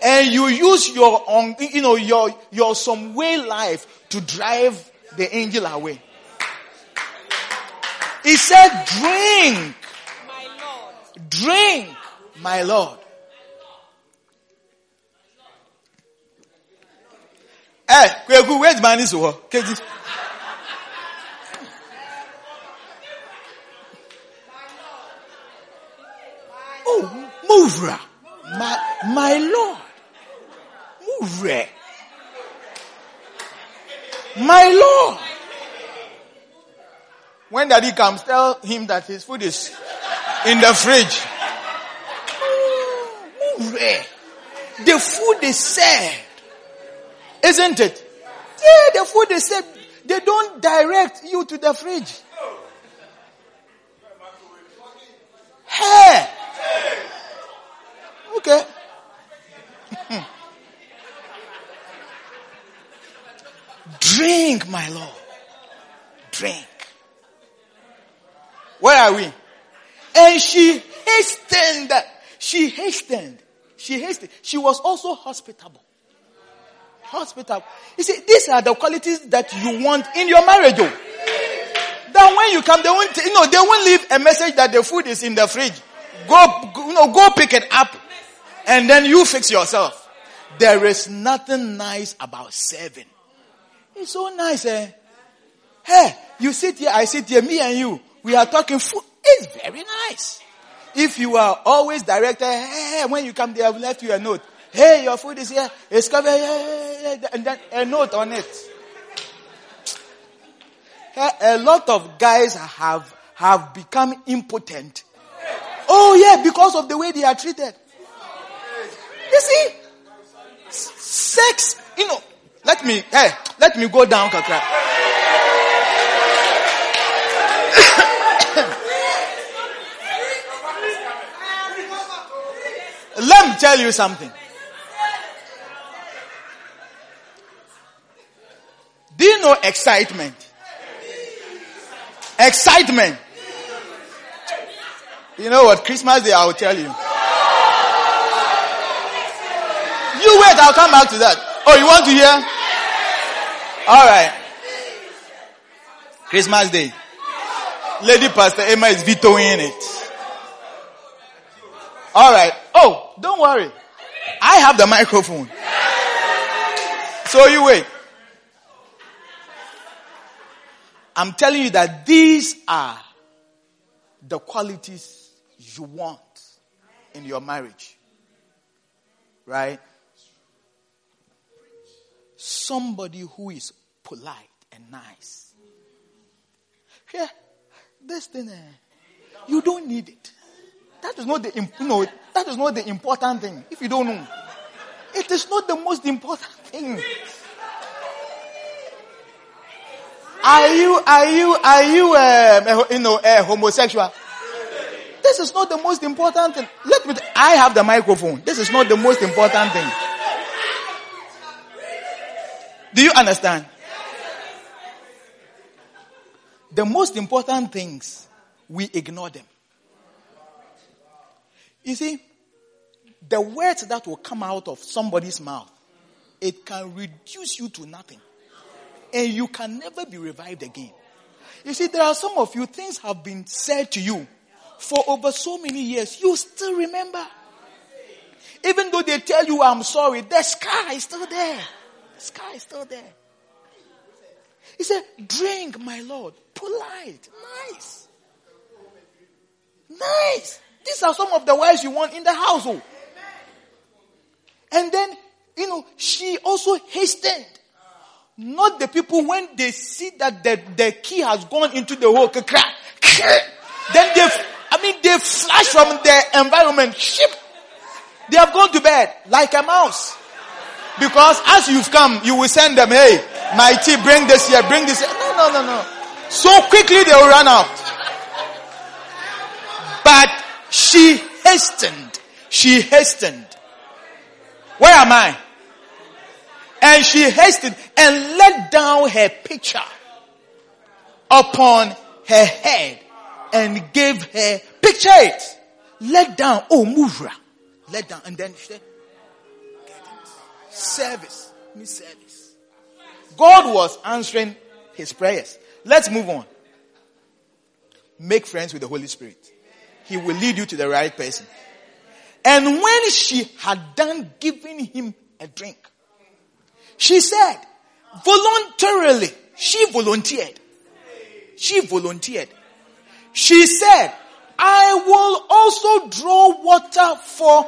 And you use your own, you know, your, your some way life to drive the angel away. He said, drink. My Lord. Drink, my Lord. Eh, Kweku, where's is over? Oh, move, my, my Lord. Move, ra. my Lord. When daddy comes, tell him that his food is in the fridge. The food is served. Isn't it? Yeah, the food they said, they don't direct you to the fridge. Hey! Okay. Drink, my Lord. Drink. Where are we? And she hastened. She hastened. She hastened. She was also hospitable. Hospitable. You see, these are the qualities that you want in your marriage. Oh. Then when you come, they won't, you know, they won't leave a message that the food is in the fridge. Go- you know, go pick it up and then you fix yourself. There is nothing nice about serving. It's so nice, eh? Hey, you sit here, I sit here, me and you. We are talking food. It's very nice. If you are always directed, hey, when you come, they have left you a note. Hey, your food is here. It's covered. And then a note on it. A lot of guys have have become impotent. Oh yeah, because of the way they are treated. You see, sex. You know, let me. Hey, let me go down, Kakra. Let me tell you something. Do you know excitement? Excitement. You know what? Christmas Day, I'll tell you. You wait, I'll come back to that. Oh, you want to hear? Alright. Christmas Day. Lady Pastor Emma is vetoing it. Alright. Oh, don't worry. I have the microphone. So you wait. I'm telling you that these are the qualities you want in your marriage. Right? Somebody who is polite and nice. Yeah, this thing, eh, you don't need it. That is not the, im- you know, that is not the important thing. If you don't know, it is not the most important thing. Are you, are you, are you, um, you know, a homosexual? This is not the most important thing. Let me, I have the microphone. This is not the most important thing. Do you understand? The most important things, we ignore them. You see, the words that will come out of somebody's mouth, it can reduce you to nothing. And you can never be revived again. You see, there are some of you, things have been said to you for over so many years. You still remember. Even though they tell you, I'm sorry, the scar is still there. Scar is still there. He said, drink, my Lord. Polite. Nice. Nice. These are some of the wives you want in the household. And then, you know, she also hastened. Not the people when they see that the, the key has gone into the hole, crack, then they, I mean, they flash from the environment. They have gone to bed like a mouse. Because as you've come, you will send them, hey, tea, bring this here, bring this here. No, no, no, no. So quickly they will run out. But she hastened. She hastened. Where am I? And she hastened and let down her pitcher upon her head and gave her, picture it, let down, oh, move, let down, and then she said, service, me service. God was answering his prayers. Let's move on. Make friends with the Holy Spirit. He will lead you to the right person. And when she had done giving him a drink, she said, voluntarily, she volunteered. She volunteered. She said, I will also draw water for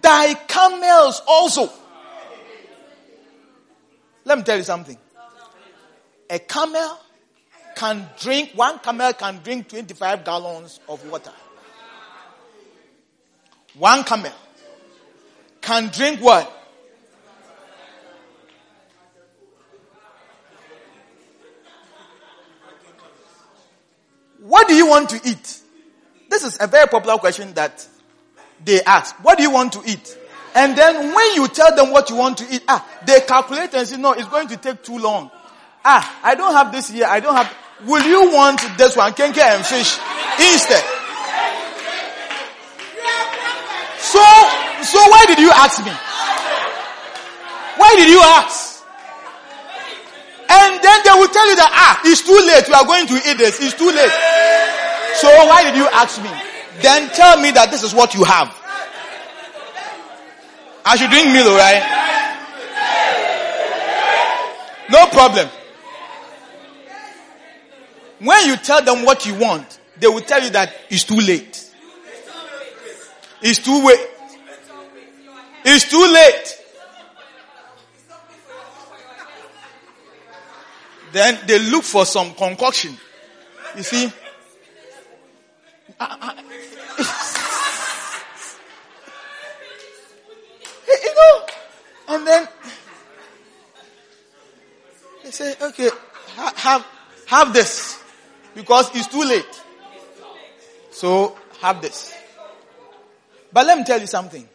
thy camels also. Let me tell you something. A camel can drink, one camel can drink 25 gallons of water. One camel can drink what? What do you want to eat? This is a very popular question that they ask. What do you want to eat? And then when you tell them what you want to eat, ah, they calculate and say, no, it's going to take too long. Ah, I don't have this here. I don't have, will you want this one, kenkey and fish instead? So, so why did you ask me? Why did you ask? And then they will tell you that, ah, it's too late. We are going to eat this. It's too late. So why did you ask me? Then tell me that this is what you have. I should drink Milo, right? No problem. When you tell them what you want, they will tell you that it's too late. It's too late. It's too late. Then they look for some concoction. You see? I, I, and then they say, okay, ha- have, have this because it's too late. So have this. But let me tell you something.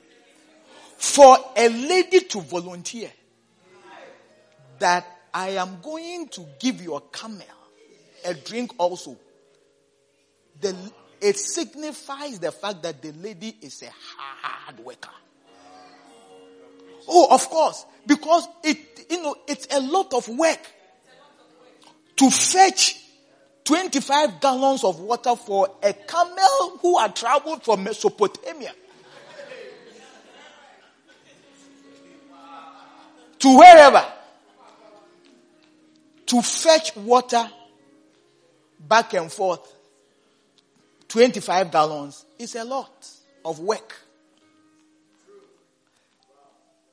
For a lady to volunteer that I am going to give your camel a drink also, the, it signifies the fact that the lady is a hard worker. Oh, of course, because it, you know, it's a lot of work to fetch 25 gallons of water for a camel who had traveled from Mesopotamia to wherever to fetch water back and forth 25 gallons is a lot of work.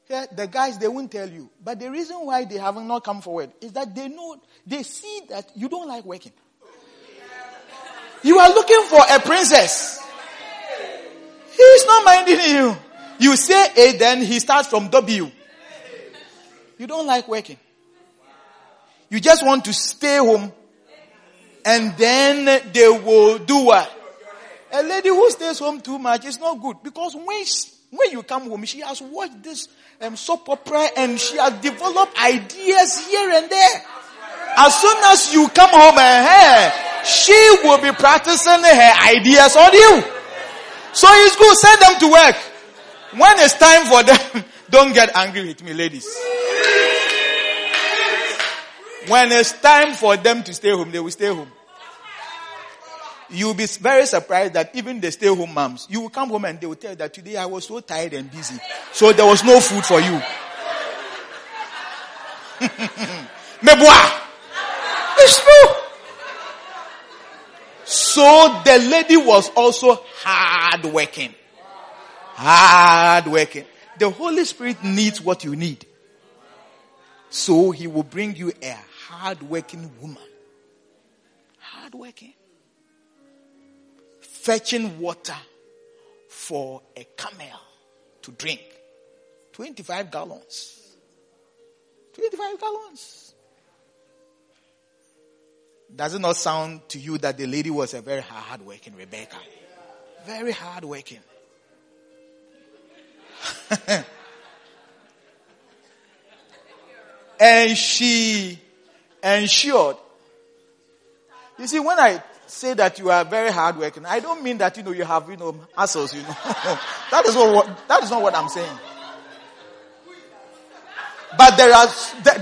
Yeah, the guys, they won't tell you. But the reason why they have not come forward is that they know, they see that you don't like working. You are looking for a princess. He's not minding you. You say A, then he starts from W. You don't like working. You just want to stay home and then they will do what? A lady who stays home too much is not good because when she, when you come home, she has watched this um, soap opera and she has developed ideas here and there. As soon as you come home and her, she will be practicing her ideas on you. So it's good, send them to work. When it's time for them, don't get angry with me, ladies. When it's time for them to stay home, they will stay home. You'll be very surprised that even the stay home moms, you will come home and they will tell you that today I was so tired and busy. So there was no food for you. It's true. So the lady was also hard working. Hard working. The Holy Spirit needs what you need. So he will bring you a hard working woman. Hard working fetching water for a camel to drink. 25 gallons. 25 gallons. Does it not sound to you that the lady was a very hard working Rebecca? Very hard working. and she ensured. You see, when I say that you are very hardworking, I don't mean that you know you have you know muscles. You know, that is what that is not what I'm saying. But there are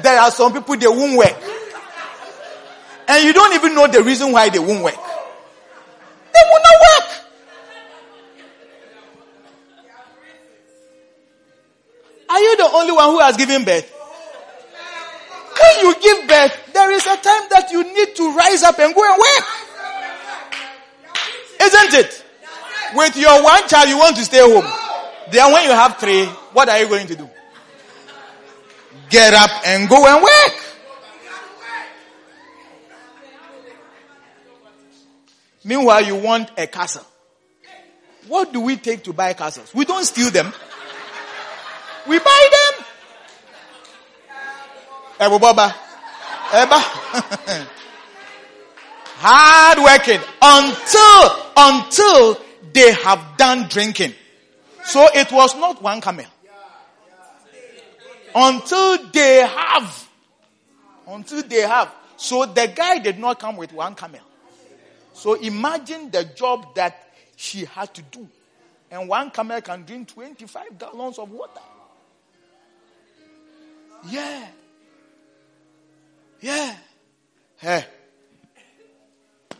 there are some people they won't work, and you don't even know the reason why they won't work. They will not work. Are you the only one who has given birth? When you give birth, there is a time that you need to rise up and go and work. Isn't it? With your one child, you want to stay home. Then when you have three, what are you going to do? Get up and go and work. Meanwhile, you want a castle. What do we take to buy castles? We don't steal them. We buy them. Ebu Baba. Eba. Hard working until, until they have done drinking. So it was not one camel. Until they have. Until they have. So the guy did not come with one camel. So imagine the job that she had to do. And one camel can drink 25 gallons of water. Yeah. Yeah. Hey.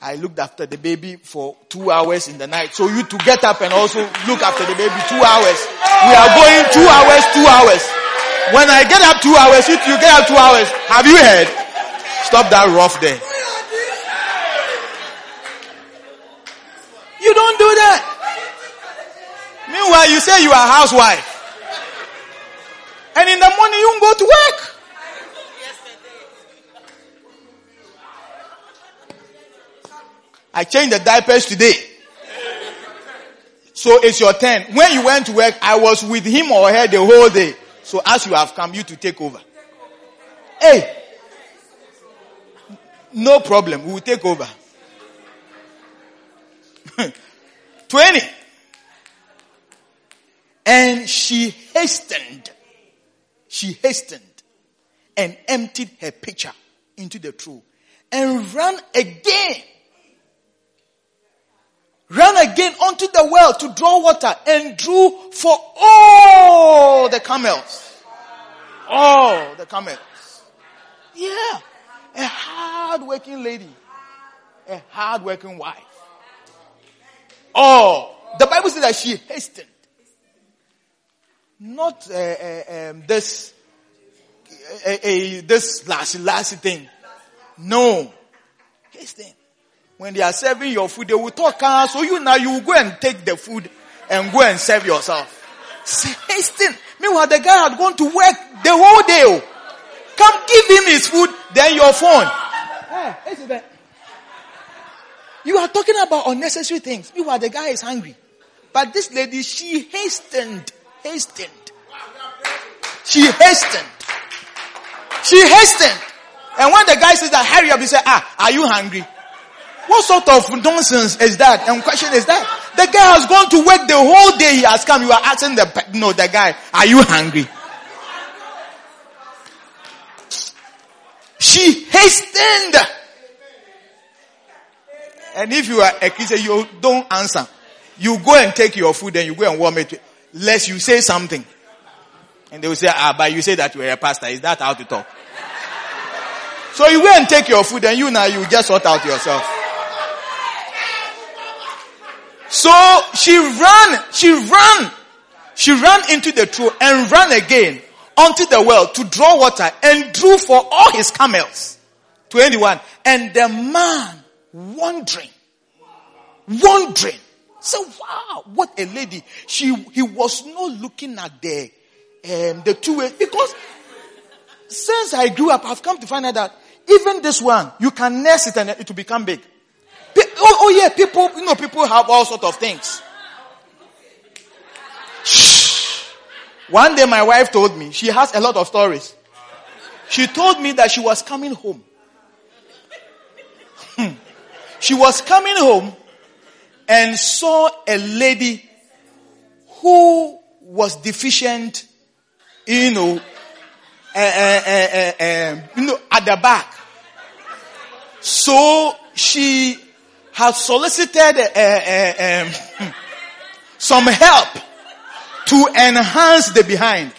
I looked after the baby for two hours in the night. So you to get up and also look after the baby two hours. We are going two hours, two hours. When I get up two hours, you, you get up two hours. Have you heard? Stop that rough there. You don't do that. Meanwhile, you say you are housewife. And in the morning you go to work. I changed the diapers today. So it's your turn. When you went to work, I was with him or her the whole day. So as you have come, you to take over. Hey! No problem. We will take over. 20. And she hastened. She hastened and emptied her pitcher into the trough and ran again ran again onto the well to draw water and drew for all the camels. All the camels. Yeah. A hard working lady. A hard working wife. Oh, the Bible says that she hastened. Not uh, uh, um, this, uh, this last, last thing. No. Hasten. When they are serving your food, they will talk. Uh, so you now you will go and take the food and go and serve yourself. Hasten. Meanwhile, the guy had gone to work the whole day. Oh. Come give him his food, then your phone. Hey, you are talking about unnecessary things. Meanwhile, the guy is hungry. But this lady, she hastened. Hastened. She hastened. She hastened. And when the guy says that, hurry up, he said, ah, are you hungry? What sort of nonsense is that? And question is that? The guy has gone to work the whole day. He has come. You are asking the no, the guy, are you hungry? She hastened. And if you are a Christian, you don't answer. You go and take your food and you go and warm it. Lest you say something. And they will say, ah, but you say that you are a pastor. Is that how to talk? So you go and take your food and you now you just sort out yourself. So she ran, she ran, she ran into the trough and ran again onto the well to draw water and drew for all his camels. 21. And the man wondering, wondering. So wow, what a lady. She, he was not looking at the, um, the two ways because since I grew up, I've come to find out that even this one, you can nurse it and it will become big. Oh, oh yeah, people, you know, people have all sort of things. Shh. One day my wife told me, she has a lot of stories. She told me that she was coming home. She was coming home and saw a lady who was deficient, you know, uh, uh, uh, you know, at the back. So she had solicited uh, uh, um, some help to enhance the behind.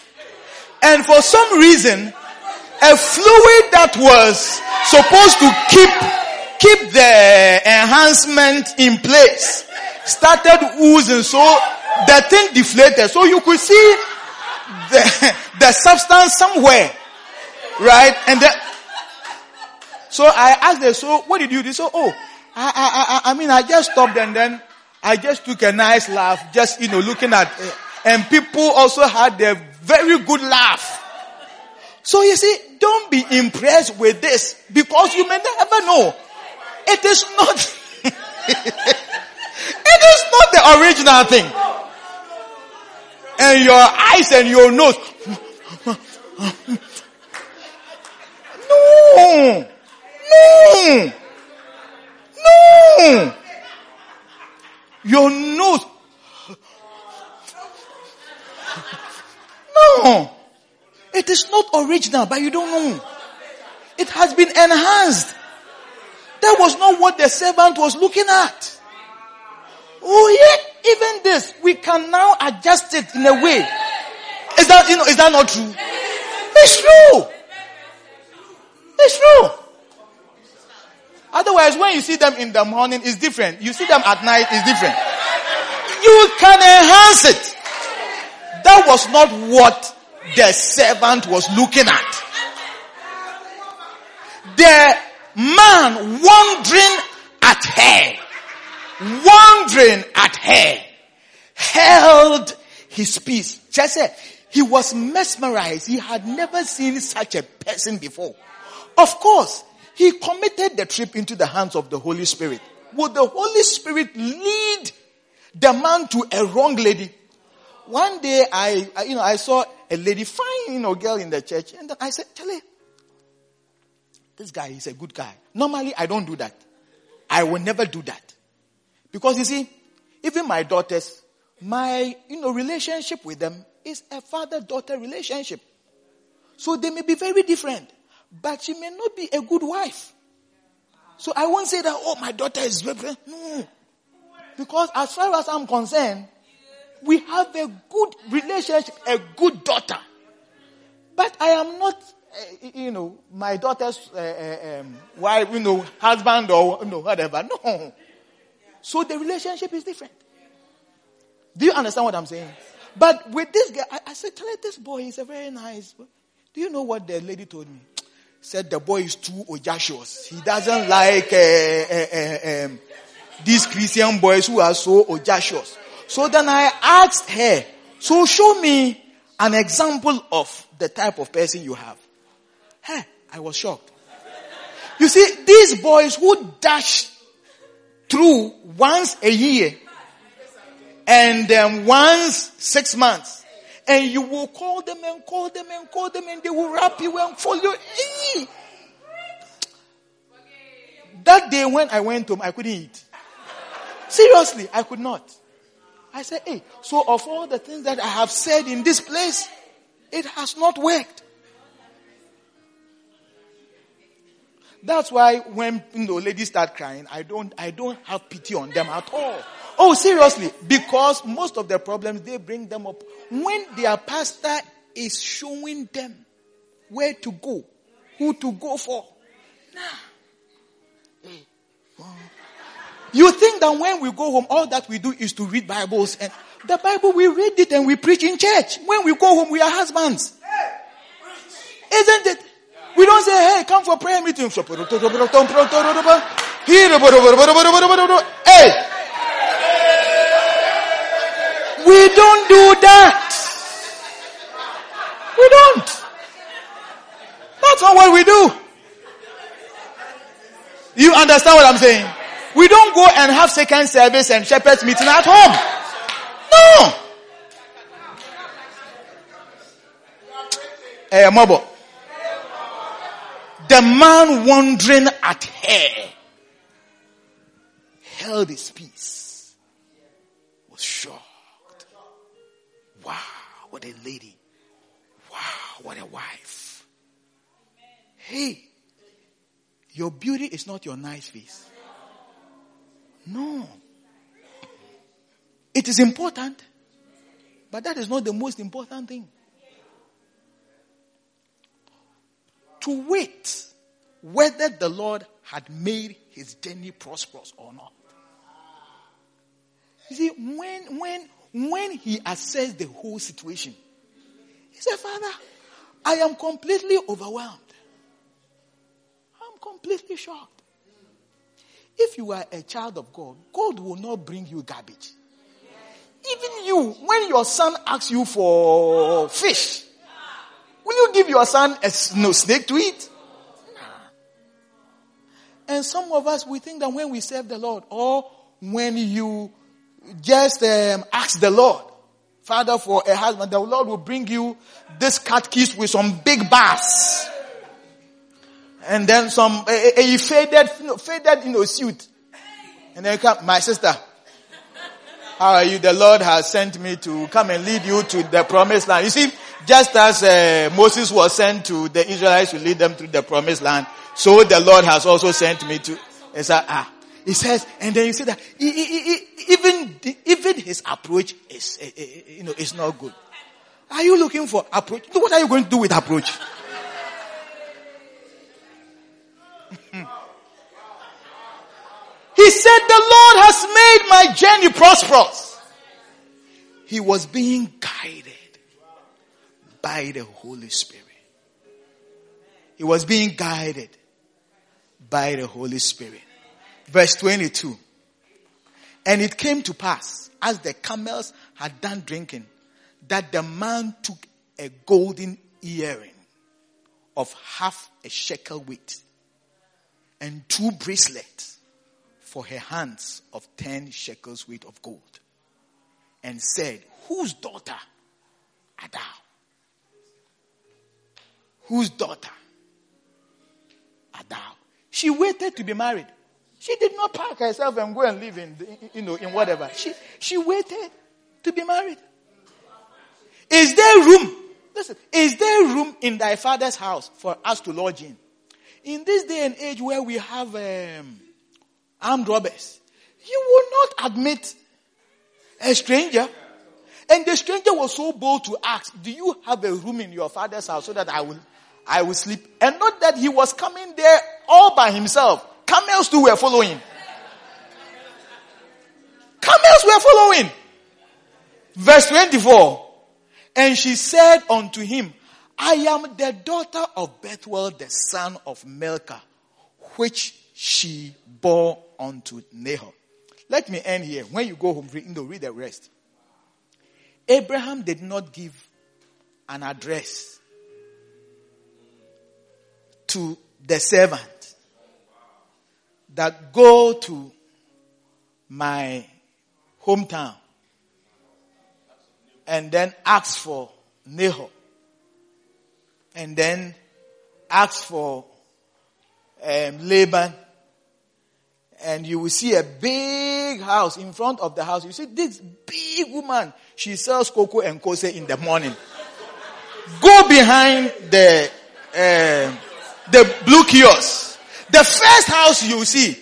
And for some reason, a fluid that was supposed to keep, keep the enhancement in place started oozing. So the thing deflated. So you could see the, the substance somewhere. Right? And the, so I asked her, so what did you do? So, oh, I, I, I, mean, I just stopped and then I just took a nice laugh, just, you know, looking at, uh, and people also had a very good laugh. So you see, don't be impressed with this because you may never know. It is not, it is not the original thing. And your eyes and your nose. No! No! No! Your nose. No! It is not original, but you don't know. It has been enhanced. That was not what the servant was looking at. Oh yeah, even this, we can now adjust it in a way. Is that, you know, is that not true? It's true. It's true. Otherwise, when you see them in the morning, it's different. You see them at night, it's different. You can enhance it. That was not what the servant was looking at. The man wondering at her, wondering at her, held his peace. Just he was mesmerized. He had never seen such a person before. Of course, he committed the trip into the hands of the Holy Spirit. Would the Holy Spirit lead the man to a wrong lady? One day I, I, you know, I saw a lady, fine, you know, girl in the church, and I said, Charlie, this guy is a good guy. Normally I don't do that. I will never do that. Because you see, even my daughters, my, you know, relationship with them is a father-daughter relationship. So they may be very different but she may not be a good wife. So I won't say that, oh, my daughter is very, no. Because as far as I'm concerned, we have a good relationship, a good daughter. But I am not, uh, you know, my daughter's uh, um, wife, you know, husband or, you know, whatever. No. So the relationship is different. Do you understand what I'm saying? But with this guy, I, I said, tell this boy is a very nice. boy. Do you know what the lady told me? Said the boy is too audacious. He doesn't like uh, uh, uh, um, these Christian boys who are so audacious. So then I asked her, so show me an example of the type of person you have. Hey, I was shocked. You see, these boys who dash through once a year and um, once six months and you will call them and call them and call them and they will wrap you and follow you. That day when I went home, I couldn't eat. Seriously, I could not. I said, hey, so of all the things that I have said in this place, it has not worked. That's why when you know, ladies start crying, I don't, I don't have pity on them at all. Oh, seriously, because most of the problems they bring them up when their pastor is showing them where to go, who to go for. You think that when we go home, all that we do is to read Bibles and the Bible, we read it and we preach in church. When we go home, we are husbands. Isn't it? We don't say, hey, come for prayer meeting. Hey! We don't do that. We don't. That's not what we do. You understand what I'm saying? We don't go and have second service and shepherd's meeting at home. No. Eh, Mobo. The man wondering at her. held his peace, was shocked. Wow, what a lady. Wow, what a wife. Hey, your beauty is not your nice face. No. It is important, but that is not the most important thing. To wait whether the Lord had made his journey prosperous or not. You see, when, when, when he assessed the whole situation, he said, Father, I am completely overwhelmed. I'm completely shocked. If you are a child of God, God will not bring you garbage. Even you, when your son asks you for fish, will you give your son a no, snake to eat? And some of us, we think that when we serve the Lord, or when you just um, ask the Lord, Father, for a husband, the Lord will bring you this cat keys with some big bass. And then some, a, a faded, you know, faded, you know, suit. And then come, my sister, how are you? The Lord has sent me to come and lead you to the promised land. You see, just as uh, Moses was sent to the Israelites to lead them to the promised land, so the Lord has also sent me to. Said, ah. He says, and then you see that he, he, he, even even his approach is uh, uh, you know is not good. Are you looking for approach? What are you going to do with approach? He said, the Lord has made my journey prosperous. He was being guided by the Holy Spirit. He was being guided by the Holy Spirit. Verse 22. And it came to pass, as the camels had done drinking, that the man took a golden earring of half a shekel weight and two bracelets for her hands of ten shekels weight of gold and said, Whose daughter art thou? Whose daughter art thou? She waited to be married. She did not pack herself and go and live in, you know, in whatever. She, she waited to be married. Is there room? Listen, is there room in thy father's house for us to lodge in? In this day and age where we have um, armed robbers. You will not admit a stranger. And the stranger was so bold to ask, do you have a room in your father's house so that I will, I will sleep? And not that he was coming there all by himself. Camels too were following. Camels were following. Verse 24. And she said unto him, I am the daughter of Bethuel, the son of Milcah, which she bore unto Nahor. Let me end here. When you go home, read, read the rest. Abraham did not give an address to the servant that go to my hometown and then ask for Nahor and then ask for um, Laban and you will see a big house in front of the house. You see this big woman. She sells cocoa and kose in the morning. Go behind the uh, the blue kiosk. The first house you see,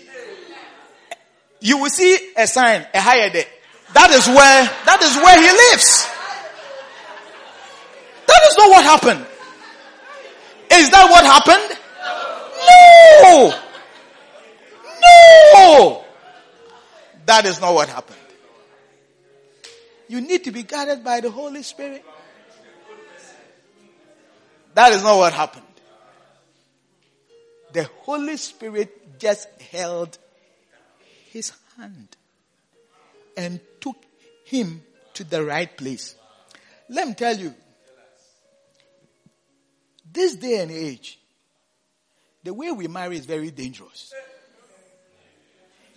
you will see a sign, a higher day. That is where that is where he lives. That is not what happened. Is that what happened? No. No! That is not what happened. You need to be guided by the Holy Spirit. That is not what happened. The Holy Spirit just held his hand and took him to the right place. Let me tell you, this day and age, the way we marry is very dangerous.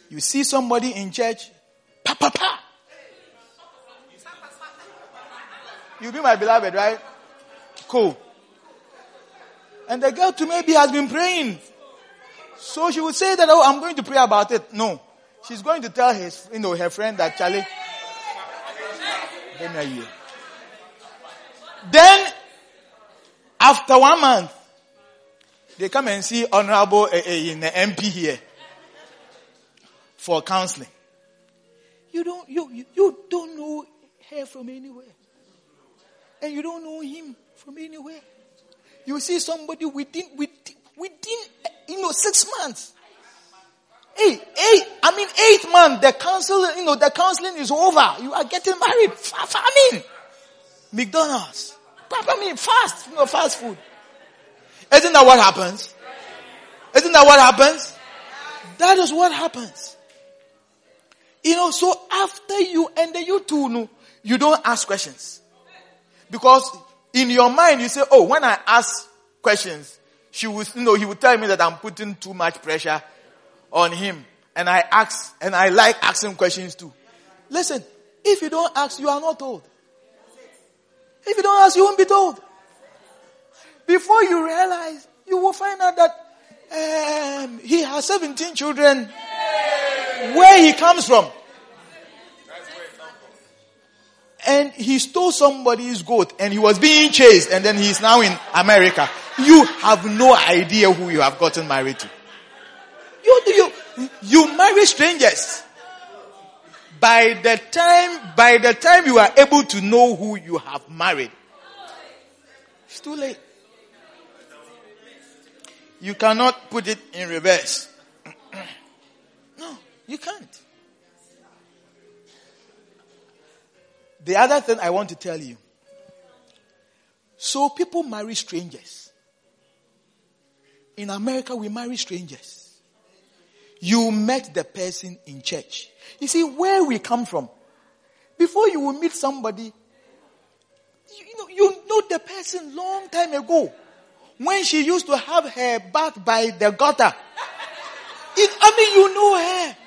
You see somebody in church, pa pa pa. You be my beloved, right? Cool. And the girl to maybe has been praying. So she would say that, oh, I'm going to pray about it. No. she's going to tell his, you know, her friend that Charlie. Then, after one month, they come and see Honorable uh, uh, in the MP here for counseling. You don't, you, you don't know her from anywhere. And you don't know him from anywhere. You see somebody within, within, within, you know, six months. Hey, eight, I mean eight months, the counsel, you know, the counseling is over. You are getting married. I mean, McDonald's. I mean, fast, you know, fast food. Isn't that what happens? Isn't that what happens? That is what happens. You know, so after you, and then you too, no, you don't ask questions. Because in your mind you say, oh, when I ask questions, she will, you know, he will tell me that I'm putting too much pressure on him. And I ask, and I like asking questions too. Listen, if you don't ask, you are not told. If you don't ask, you won't be told. Before you realize, you will find out that um, he has 17 children. Where he comes from. And he stole somebody's goat and he was being chased and then he's now in America. You have no idea who you have gotten married to. You, do you, you marry strangers. By the time, by the time you are able to know who you have married, it's too late. You cannot put it in reverse. no, you can't. The other thing I want to tell you. So people marry strangers. In America, we marry strangers. You met the person in church. You see, where we come from, before you will meet somebody, you, you know, you know the person long time ago. When she used to have her bath by the gutter. It, I mean, you know her.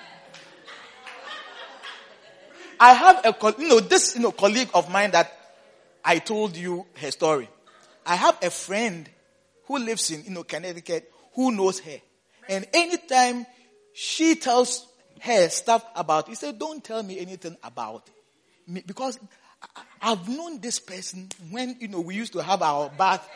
I have a, you know, this, you know, colleague of mine that I told you her story. I have a friend who lives in, you know, Connecticut who knows her. And anytime she tells her stuff about, he said, don't tell me anything about me because I've known this person when, you know, we used to have our bath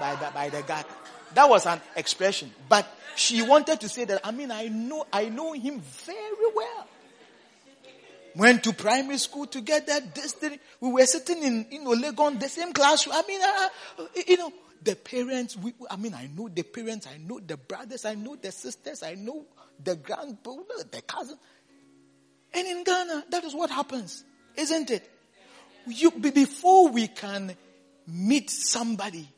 by the, by the garden. That was an expression. But she wanted to say that, I mean, I know, I know him very well. Went to primary school together. This, we were sitting in, you know, Legon, the same classroom. I mean, uh, uh, you know, the parents, we, I mean, I know the parents, I know the brothers, I know the sisters, I know the grandbrother, the cousin. And in Ghana, that is what happens, isn't it? You, before we can meet somebody,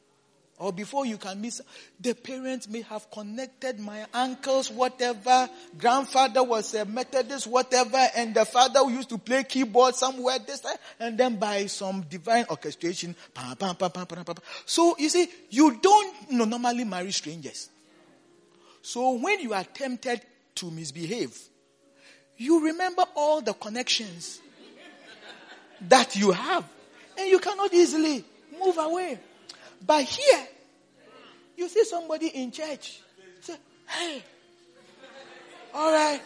or before you can meet, the parents may have connected my uncles, whatever, grandfather was a Methodist, whatever, and the father used to play keyboard somewhere, this time, and then by some divine orchestration. So you see, you don't normally marry strangers. So when you are tempted to misbehave, you remember all the connections that you have, and you cannot easily move away. But here, you see somebody in church, say, hey, all right.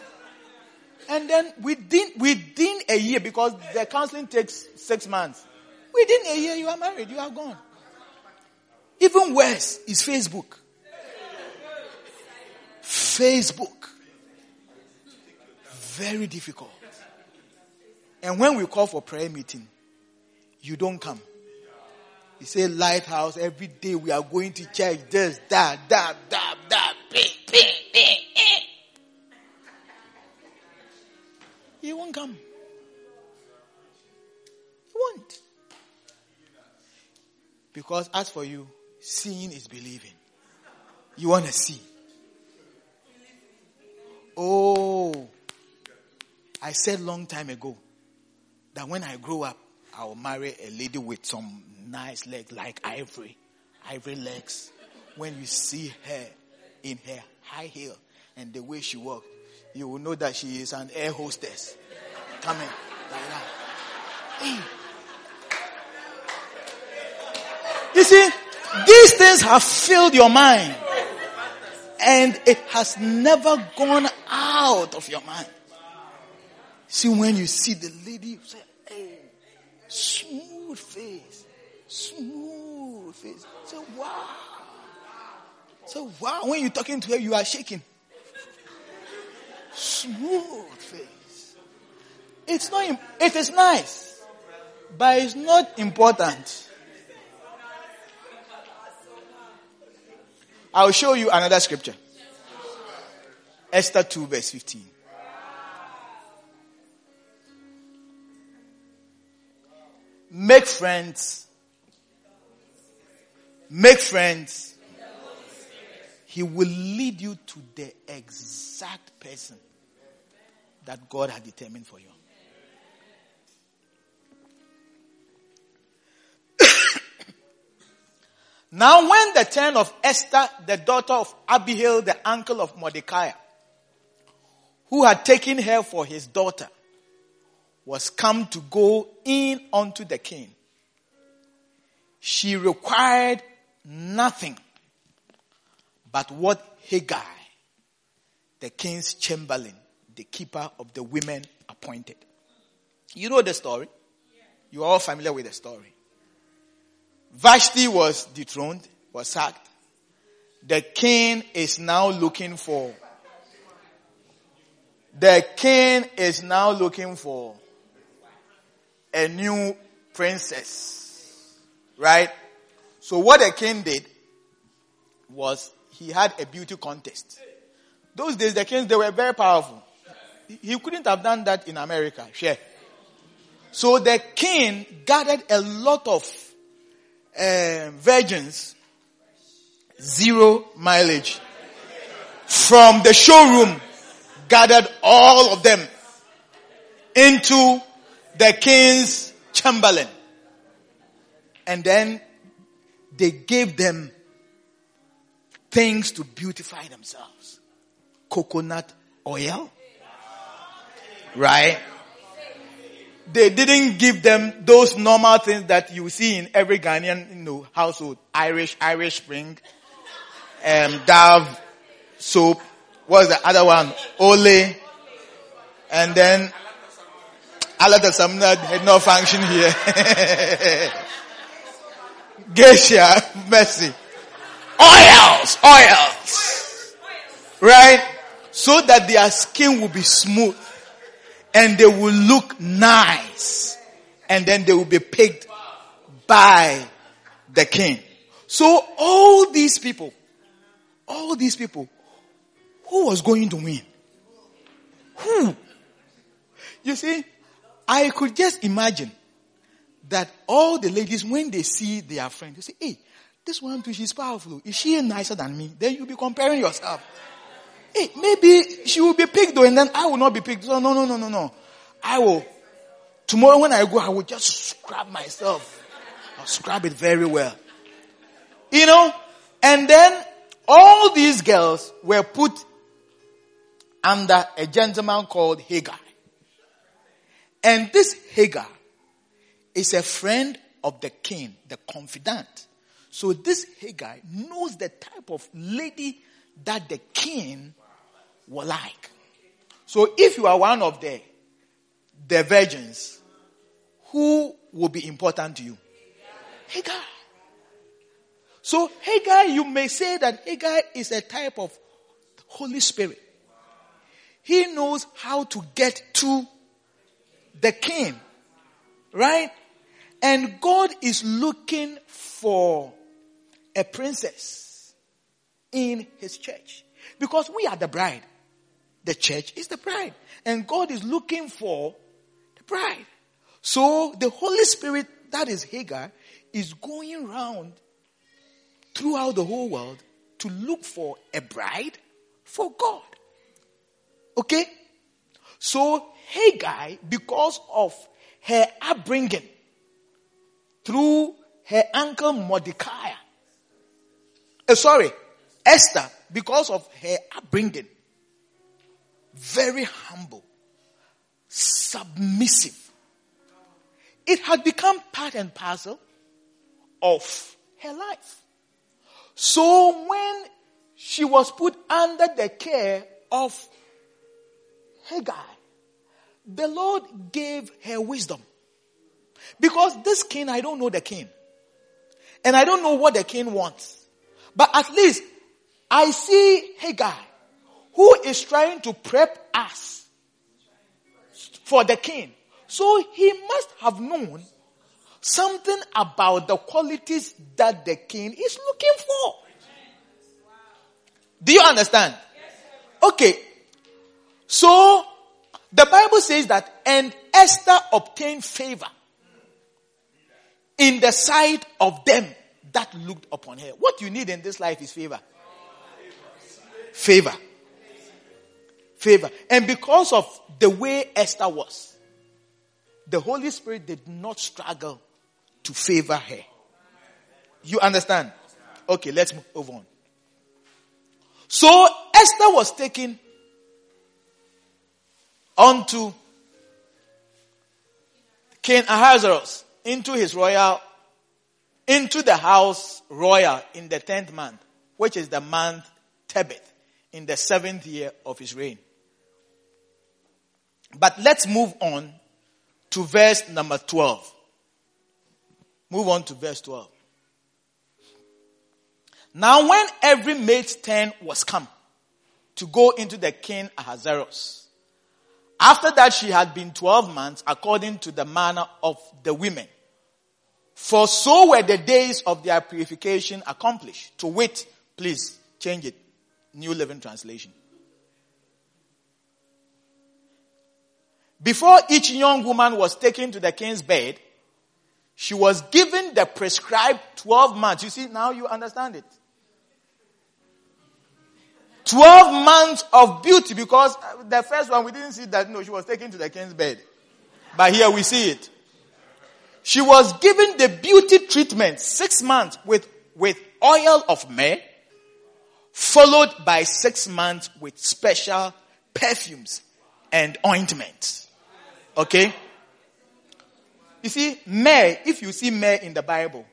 And then within, within a year, because the counseling takes six months, within a year you are married, you are gone. Even worse is Facebook. Facebook. Very difficult. And when we call for prayer meeting, you don't come. He said, Lighthouse, every day we are going to church. This, that, that, that, that, ping, ping, ping, ping. He won't come. He won't. Because as for you, seeing is believing. You want to see. Oh, I said long time ago that when I grow up, I will marry a lady with some nice legs like ivory, ivory legs. When you see her in her high heel and the way she walks, you will know that she is an air hostess coming like that. Hey. You see, these things have filled your mind and it has never gone out of your mind. See, when you see the lady, you say, smooth face, smooth face. Say, wow. So wow. When you're talking to her, you are shaking. Smooth face. It's not, it is nice, but it's not important. I'll show you another scripture. Esther 2 verse 15. Make friends. Make friends. He will lead you to the exact person that God had determined for you. now when the turn of Esther, the daughter of Abihail, the uncle of Mordecai, who had taken her for his daughter, was come to go in unto the king. She required nothing but what Hegai, the king's chamberlain, the keeper of the women, appointed. You know the story? You are all familiar with the story. Vashti was dethroned, was sacked. The king is now looking for, the king is now looking for a new princess. Right? So what the king did was he had a beauty contest. Those days the kings, they were very powerful. He couldn't have done that in America. Sure. So the king gathered a lot of uh, virgins, zero mileage, from the showroom, gathered all of them into the king's chamberlain. And then they gave them things to beautify themselves. Coconut oil. Right? They didn't give them those normal things that you see in every Ghanaian you know, household. Irish, Irish Spring, um, Dove, soap. What's the other one? Ole. And then Alata Samina had no function here. Geisha, mercy. Oils, oils. Right? So that their skin will be smooth and they will look nice and then they will be picked by the king. So all these people, all these people, who was going to win? Who? You see, I could just imagine that all the ladies, when they see their friend, they say, hey, this one too, she's powerful. Is she nicer than me? Then you'll be comparing yourself. Hey, maybe she will be picked though, and then I will not be picked. So no, no, no, no, no. I will. Tomorrow when I go, I will just scrub myself. I'll scrub it very well. You know? And then all these girls were put under a gentleman called Hagar. And this Hagar is a friend of the king, the confidant. So this Hagar knows the type of lady that the king will like. So if you are one of the, the virgins, who will be important to you? Hagar. So Hagar, you may say that Hagar is a type of Holy Spirit. He knows how to get to the king. Right? And God is looking for a princess in his church. Because we are the bride. The church is the bride. And God is looking for the bride. So the Holy Spirit, that is Hagar, is going around throughout the whole world to look for a bride for God. Okay? So Hagar, because of her upbringing through her uncle Mordecai, uh, sorry, Esther, because of her upbringing, very humble, submissive. It had become part and parcel of her life. So when she was put under the care of Hagar, the Lord gave her wisdom. Because this king, I don't know the king. And I don't know what the king wants. But at least I see Hagar who is trying to prep us for the king. So he must have known something about the qualities that the king is looking for. Do you understand? Okay. So the Bible says that, and Esther obtained favor in the sight of them that looked upon her. What you need in this life is favor. Favor. Favor. And because of the way Esther was, the Holy Spirit did not struggle to favor her. You understand? Okay, let's move on. So Esther was taken onto King Ahasuerus into his royal, into the house royal in the tenth month, which is the month Tebeth, in the seventh year of his reign. But let's move on to verse number 12. Move on to verse 12. Now when every mate's turn was come to go into the king Ahasuerus, after that she had been 12 months according to the manner of the women. For so were the days of their purification accomplished. To wit, please change it. New Living Translation. Before each young woman was taken to the king's bed, she was given the prescribed 12 months. You see, now you understand it. 12 months of beauty because uh, the first one we didn't see that, no, she was taken to the king's bed. But here we see it. She was given the beauty treatment six months with, with oil of myrrh, followed by six months with special perfumes and ointments. Okay? You see, myrrh, if you see myrrh in the Bible,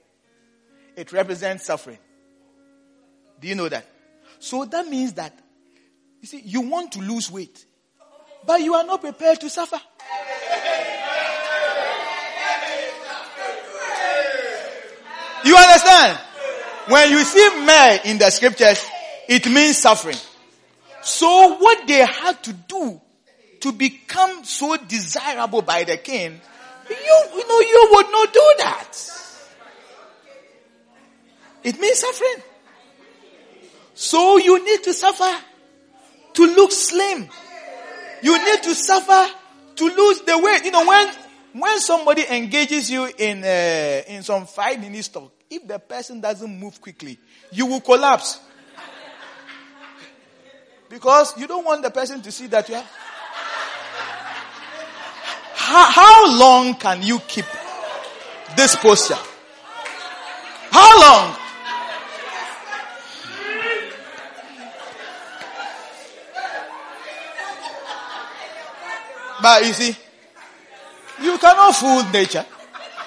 it represents suffering. Do you know that? So that means that, you see, you want to lose weight, but you are not prepared to suffer. You understand? When you see myrrh in the scriptures, it means suffering. So what they had to do to become so desirable by the king, you, you know, you would not do that. It means suffering. So you need to suffer to look slim. You need to suffer to lose the weight. You know, when, when somebody engages you in, uh, in some five minutes talk, if the person doesn't move quickly, you will collapse. Because you don't want the person to see that you have. How, how long can you keep this posture? How long? But you see, you cannot fool nature.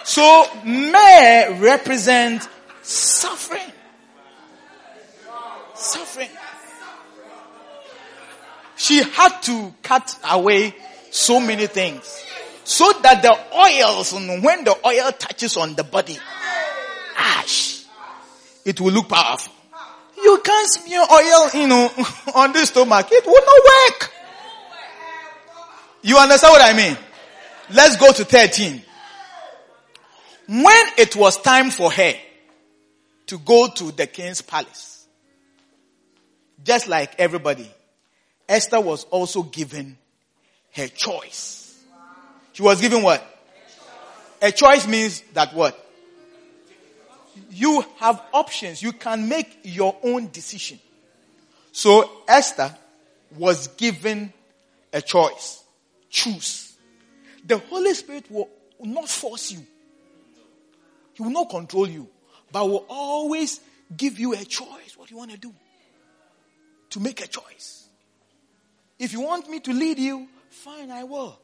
So myrrh represents suffering. Suffering. She had to cut away so many things so that the oils, when the oil touches on the body, ash, it will look powerful. You can't smear oil, you know, on the stomach. It will not work. You understand what I mean? Let's go to 13. When it was time for her to go to the king's palace, just like everybody, Esther was also given her choice. She was given what? A choice means that what? You have options. You can make your own decision. So Esther was given a choice choose. The Holy Spirit will not force you. He will not control you, but will always give you a choice what you want to do. To make a choice. If you want me to lead you, fine, I will.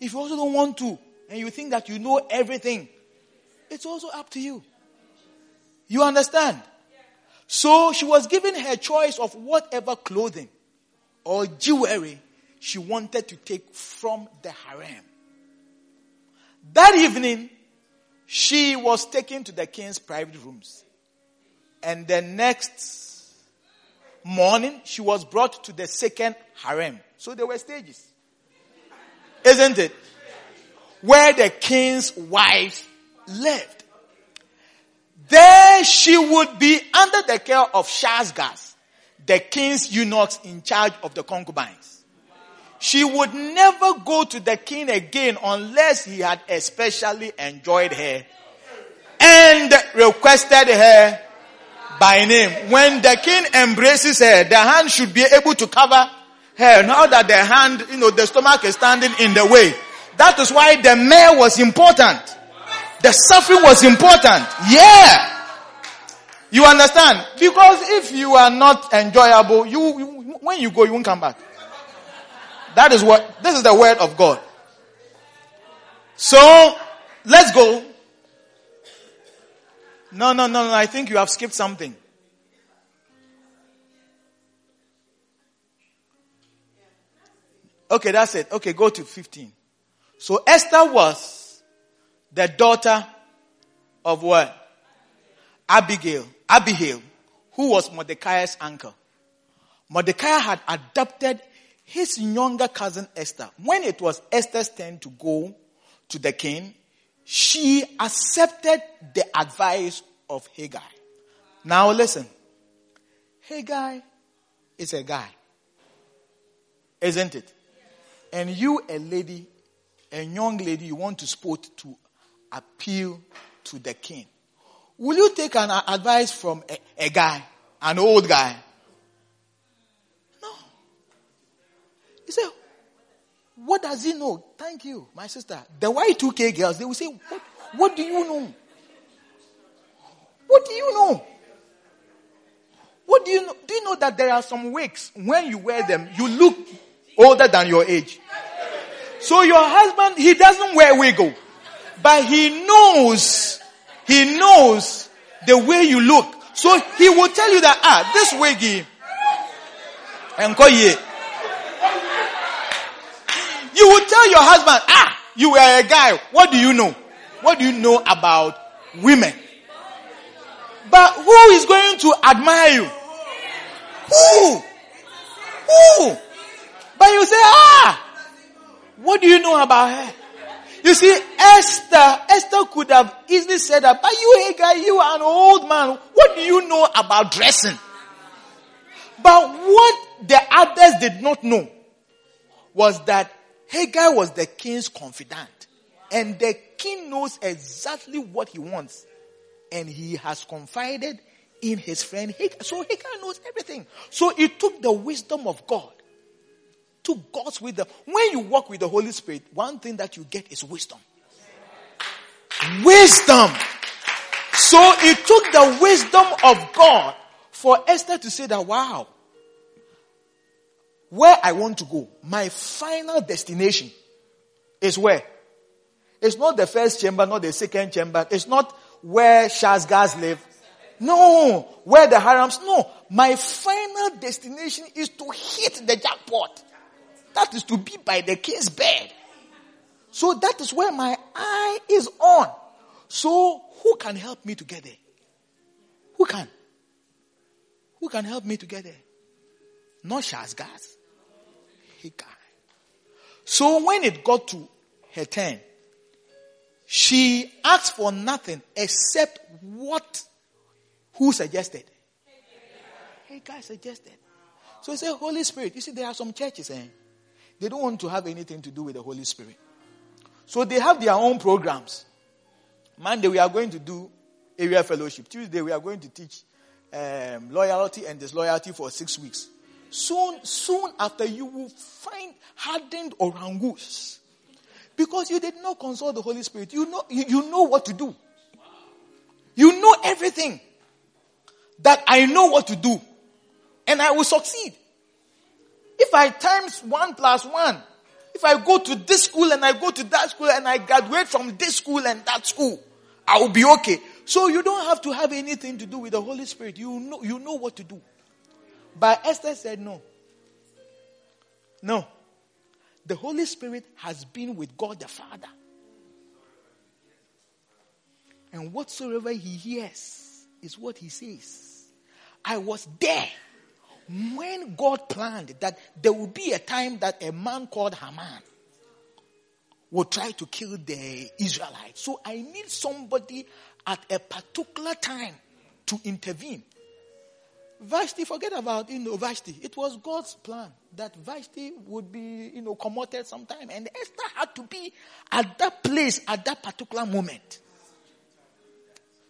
If you also don't want to, and you think that you know everything, it's also up to you. You understand? So she was given her choice of whatever clothing or jewelry she wanted to take from the harem. That evening, she was taken to the king's private rooms. And the next morning, she was brought to the second harem. So there were stages. Isn't it? Where the king's wife lived. There she would be under the care of Shaashgaz, the king's eunuchs in charge of the concubines. She would never go to the king again unless he had especially enjoyed her and requested her by name. When the king embraces her, the hand should be able to cover her. Now that the hand, you know, the stomach is standing in the way. That is why the myrrh was important. The suffering was important. Yeah. You understand? Because if you are not enjoyable, you, you when you go, you won't come back. That is what, this is the word of God. So, let's go. No, no, no, no, I think you have skipped something. Okay, that's it. Okay, go to 15. So Esther was the daughter of what? Abigail. Abigail, who was Mordecai's uncle. Mordecai had adopted his younger cousin Esther. When it was Esther's turn to go to the king, she accepted the advice of Hegai. Now listen. Hegai is a guy. Isn't it? And you, a lady, a young lady, you want to sport to appeal to the king. Will you take an advice from a, a guy, an old guy? What does he know? Thank you, my sister. The Y2K girls, they will say, what, what do you know? What do you know? What do you know? Do you know that there are some wigs, when you wear them, you look older than your age? So your husband, he doesn't wear wiggle, but he knows he knows the way you look. So he will tell you that, ah, this wiggy. You will tell your husband, ah, you are a guy. What do you know? What do you know about women? But who is going to admire you? Who? Who? But you say, ah, what do you know about her? You see, Esther, Esther could have easily said that, but you, guy, you are an old man. What do you know about dressing? But what the others did not know was that Hegai was the king's confidant. And the king knows exactly what he wants. And he has confided in his friend Hegai. So Hegai knows everything. So it took the wisdom of God to God's wisdom. When you walk with the Holy Spirit, one thing that you get is wisdom. Wisdom. So it took the wisdom of God for Esther to say that, wow, where I want to go, my final destination is where? It's not the first chamber, not the second chamber. It's not where Shaashgaz live. No, where the harems. No, my final destination is to hit the jackpot. That is to be by the king's bed. So that is where my eye is on. So who can help me to get there? Who can? Who can help me to get there? Not Shaashgaz. Can. So when it got to her turn, she asked for nothing except what who suggested? Hegai suggested. So he said, Holy Spirit. You see, there are some churches, eh? They don't want to have anything to do with the Holy Spirit. So they have their own programs. Monday we are going to do area fellowship. Tuesday we are going to teach um, loyalty and disloyalty for six weeks. Soon, soon after you will find hardened orangus. Because you did not consult the Holy Spirit. You know, you, you know what to do. You know everything. That I know what to do. And I will succeed. If I times one plus one, if I go to this school and I go to that school and I graduate from this school and that school, I will be okay. So you don't have to have anything to do with the Holy Spirit. You know, you know what to do. But Esther said no. No. the Holy Spirit has been with God the Father. And whatsoever he hears is what he says. I was there when God planned that there would be a time that a man called Haman would try to kill the Israelites. So I need somebody at a particular time to intervene. Vashti, forget about, you know, Vashti. It was God's plan that Vashti would be, you know, commuted sometime. And Esther had to be at that place at that particular moment.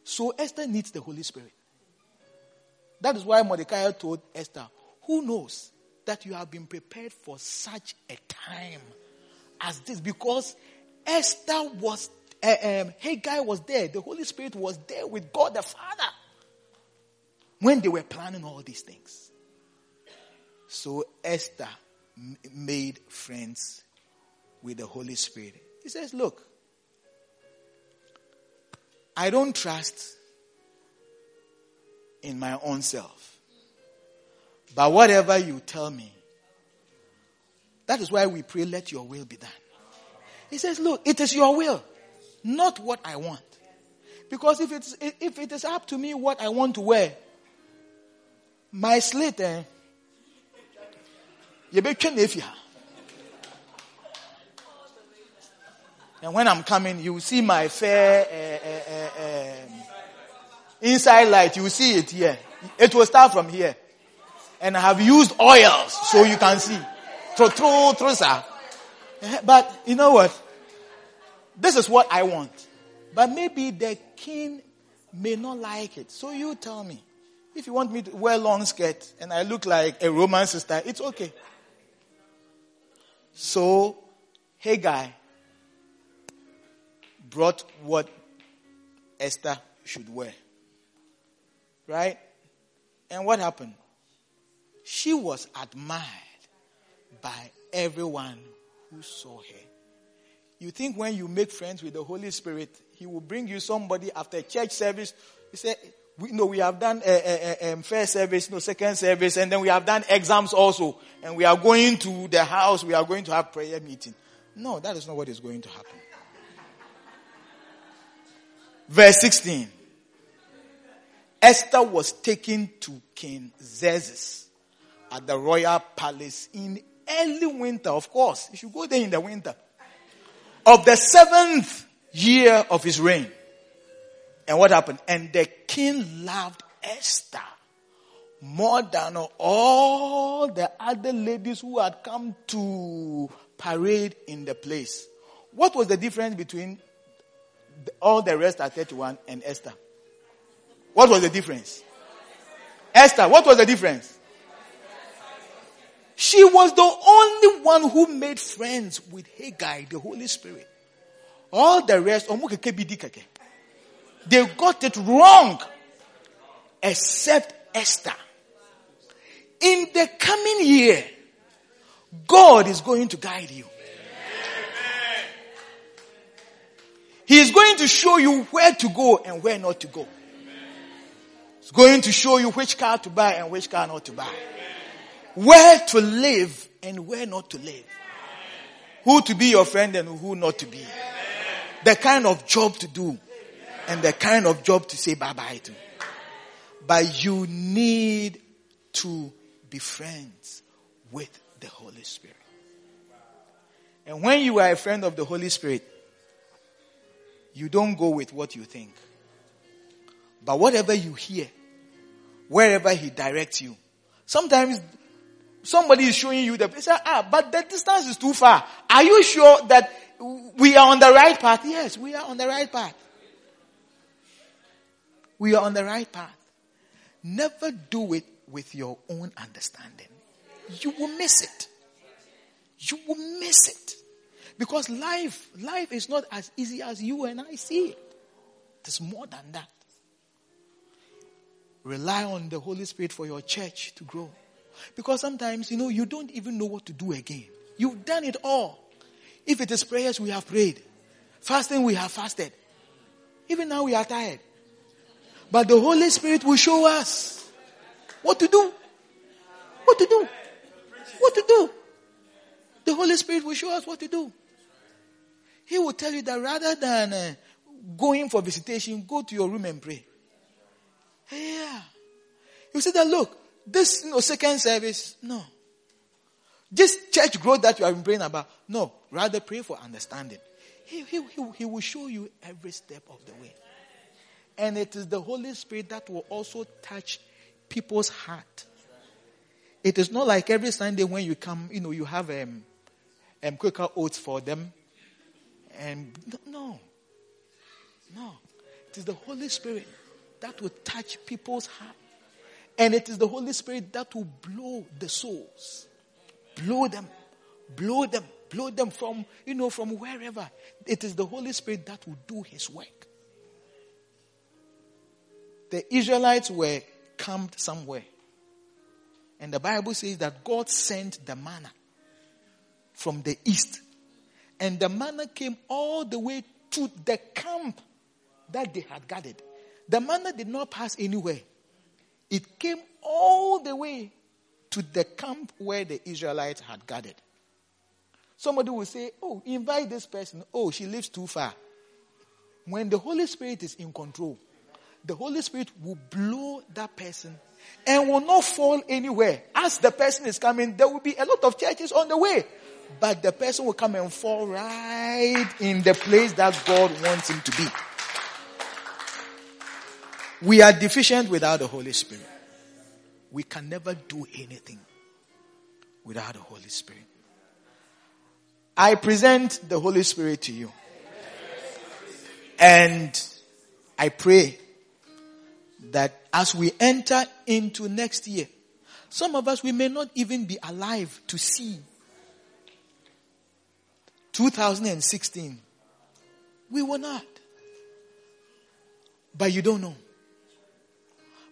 So Esther needs the Holy Spirit. That is why Mordecai told Esther, who knows that you have been prepared for such a time as this? Because Esther was, uh, um, was there. The Holy Spirit was there with God the Father when they were planning all these things. So Esther m- made friends with the Holy Spirit. He says, Look, I don't trust in my own self. But whatever you tell me, that is why we pray, let your will be done. He says, look, it is your will, not what I want. Because if it's, if it is up to me what I want to wear, my slate, eh, and when I'm coming, you will see my fair uh, uh, uh, inside light. You will see it here. It will start from here and I have used oils so you can see. Through, through, through, sir. But you know what? This is what I want. But maybe the king may not like it. So you tell me. If you want me to wear long skirt and I look like a Roman sister, it's okay. So, Hegai brought what Esther should wear. Right? And what happened? She was admired by everyone who saw her. You think when you make friends with the Holy Spirit, He will bring you somebody after church service. You say, we, we have done a, a, a, first service, no second service, and then we have done exams also, and we are going to the house. We are going to have prayer meeting. No, that is not what is going to happen. Verse 16. Esther was taken to King Xerxes at the royal palace in early winter, of course. You should go there in the winter. Of the seventh year of his reign. And what happened? And the king loved Esther more than all the other ladies who had come to parade in the place. What was the difference between all the rest at 31 and Esther? What was the difference? Esther, what was the difference? She was the only one who made friends with Hegai, the Holy Spirit. All the rest, they got it wrong. Except Esther. In the coming year, God is going to guide you. He is going to show you where to go and where not to go. He's going to show you which car to buy and which car not to buy where to live and where not to live. Who to be your friend and who not to be. The kind of job to do and the kind of job to say bye bye to. But you need to be friends with the Holy Spirit. And when you are a friend of the Holy Spirit, you don't go with what you think. But whatever you hear, wherever He directs you, sometimes Somebody is showing you the place. Ah, but the distance is too far. Are you sure that we are on the right path? Yes, we are on the right path. We are on the right path. Never do it with your own understanding. You will miss it. You will miss it. Because life, life is not as easy as you and I see it. There's more than that. Rely on the Holy Spirit for your church to grow. Because sometimes, you know, you don't even know what to do again. You've done it all. If it is prayers, we have prayed. Fasting, we have fasted. Even now, we are tired. But the Holy Spirit will show us what to do. What to do. What to do. The Holy Spirit will show us what to do. He will tell you that rather than uh, going for visitation, go to your room and pray. Yeah. You say that, look, this you know, second service, no. This church growth that you have been praying about, no. Rather pray for understanding. He, he, he, he will show you every step of the way. And it is the Holy Spirit that will also touch people's heart. It is not like every Sunday when you come, you know, you have um, um, Quaker oats for them. And no, no. It is the Holy Spirit that will touch people's heart. And it is the Holy Spirit that will blow the souls. Blow them. Blow them. Blow them from, you know, from wherever. It is the Holy Spirit that will do his work. The Israelites were camped somewhere. And the Bible says that God sent the manna from the east. And the manna came all the way to the camp that they had gathered. The manna did not pass anywhere. It came all the way to the camp where the Israelites had gathered. Somebody will say, Oh, invite this person. Oh, she lives too far. When the Holy Spirit is in control, the Holy Spirit will blow that person and will not fall anywhere. As the person is coming, there will be a lot of churches on the way. But the person will come and fall right in the place that God wants him to be. We are deficient without the Holy Spirit. We can never do anything without the Holy Spirit. I present the Holy Spirit to you. And I pray that as we enter into next year, some of us, we may not even be alive to see 2016. We were not. But you don't know.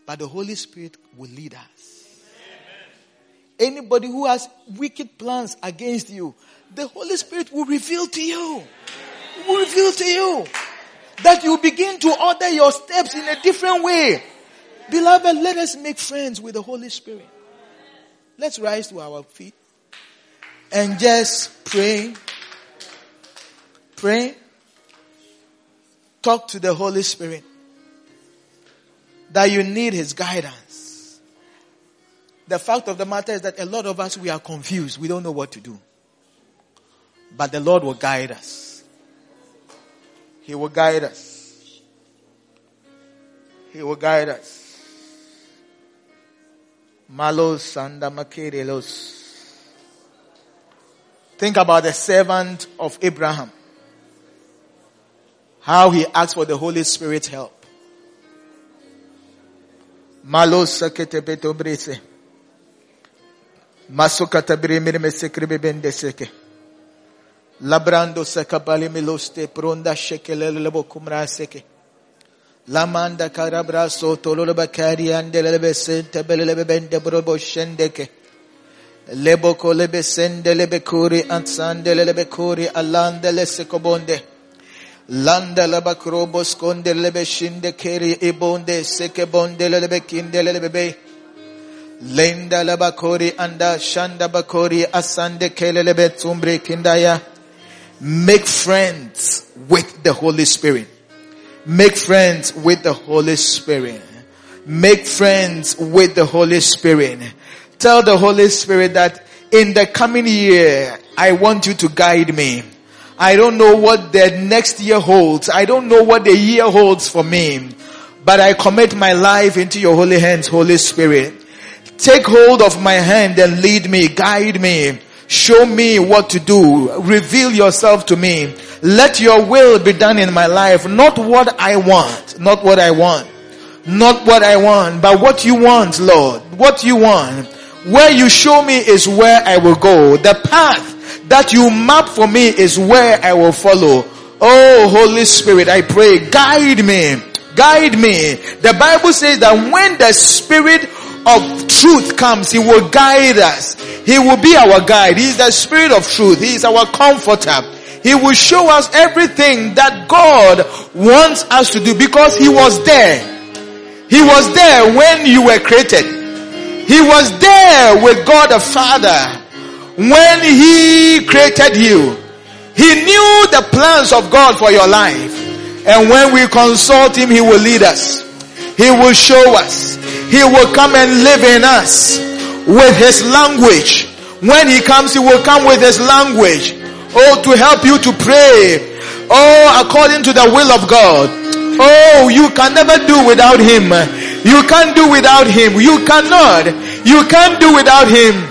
But the Holy Spirit will lead us. Anybody who has wicked plans against you, the Holy Spirit will reveal to you. Will reveal to you that you begin to order your steps in a different way. Beloved, let us make friends with the Holy Spirit. Let's rise to our feet and just pray. Pray. Talk to the Holy Spirit that you need His guidance. The fact of the matter is that a lot of us, we are confused. We don't know what to do. But the Lord will guide us. He will guide us. He will guide us. Malos and Makerelos. Think about the servant of Abraham. How he asked for the Holy Spirit's help. Malos sakete Labrando sakabali miloste pronda shekelele lebo kumra seke. Lamanda karabraso tololo bakari andele besente belele bende brobo shendeke. Lebo kolebe sende lebe kuri ansande lebe kuri alande lesekobonde. Landa leba krobo skonde lebe shinde keri ibonde seke bonde lebe kinde lebe be. Lenda leba kori anda shanda bakori asande kele lebe tumbre kindaya. Make friends with the Holy Spirit. Make friends with the Holy Spirit. Make friends with the Holy Spirit. Tell the Holy Spirit that in the coming year, I want you to guide me. I don't know what the next year holds. I don't know what the year holds for me. But I commit my life into your holy hands, Holy Spirit. Take hold of my hand and lead me, guide me. Show me what to do. Reveal yourself to me. Let your will be done in my life. Not what I want. Not what I want. Not what I want, but what you want, Lord. What you want. Where you show me is where I will go. The path that you map for me is where I will follow. Oh, Holy Spirit, I pray, guide me. Guide me. The Bible says that when the Spirit of truth comes, He will guide us. He will be our guide. He is the Spirit of truth. He is our comforter. He will show us everything that God wants us to do because He was there. He was there when you were created. He was there with God the Father when he created you, he knew the plans of God for your life. And when we consult him, he will lead us. He will show us. He will come and live in us with his language. When he comes, he will come with his language. Oh, to help you to pray. Oh, according to the will of God. Oh, you can never do without him. You can't do without him. You cannot. You can't do without him.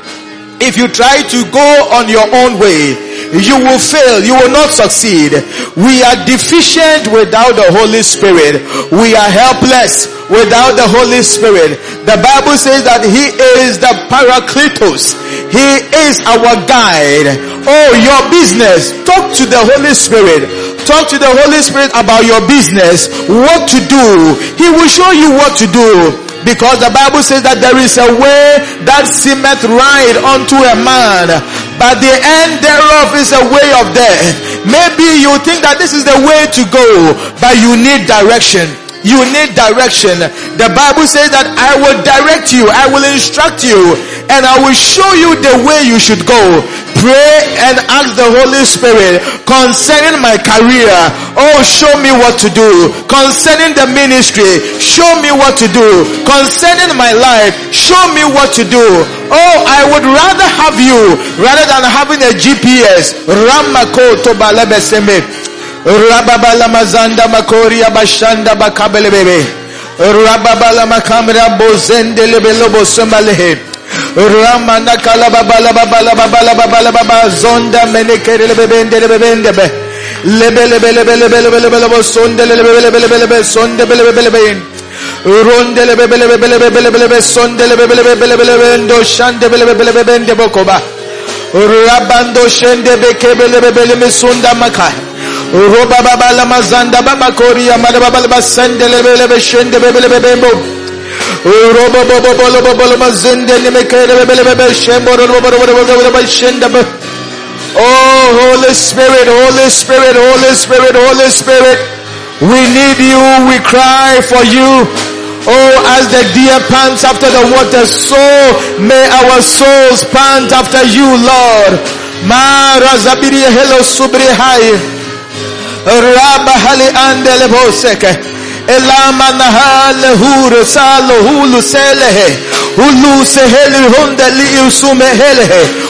If you try to go on your own way, you will fail. You will not succeed. We are deficient without the Holy Spirit. We are helpless without the Holy Spirit. The Bible says that He is the Paracletos. He is our guide. Oh, your business. Talk to the Holy Spirit. Talk to the Holy Spirit about your business. What to do. He will show you what to do. Because the Bible says that there is a way that seemeth right unto a man, but the end thereof is a way of death. Maybe you think that this is the way to go, but you need direction. You need direction. The Bible says that I will direct you, I will instruct you, and I will show you the way you should go. Pray and ask the Holy Spirit concerning my career. Oh, show me what to do. Concerning the ministry, show me what to do. Concerning my life, show me what to do. Oh, I would rather have you rather than having a GPS. Ramako. Rababala mazanda makoria bashanda bakabele bebe. Rababala makamra bozende lebelobo somalehe. Ramana kala babala babala babala babala baba zonda menekere lebebende lebebende be. Lebe lebe lebe lebe lebe lebe lebe sonde lebe lebe lebe lebe lebe sonde lebe lebe lebe. Ronde lebe lebe lebe lebe lebe lebe sonde lebe lebe lebe lebe lebe ndo shande lebe lebe lebe bende bokoba. Rabando shende beke lebe lebe lebe sonda makai. Roba baba la mazanda baba koria mada baba la basende lebe lebe shende bebe lebe bembo. Roba baba baba la mazende lebe shembo roba baba baba baba baba shende. Oh Holy Spirit, Holy Spirit, Holy Spirit, Holy Spirit. We need you, we cry for you. Oh, as the deer pants after the water, so may our souls pant after you, Lord. Ma razabiri hello subrihai. Rabahali andele boseke. Elama nahale huru salo hulu selehe. Hulu seheli hunde li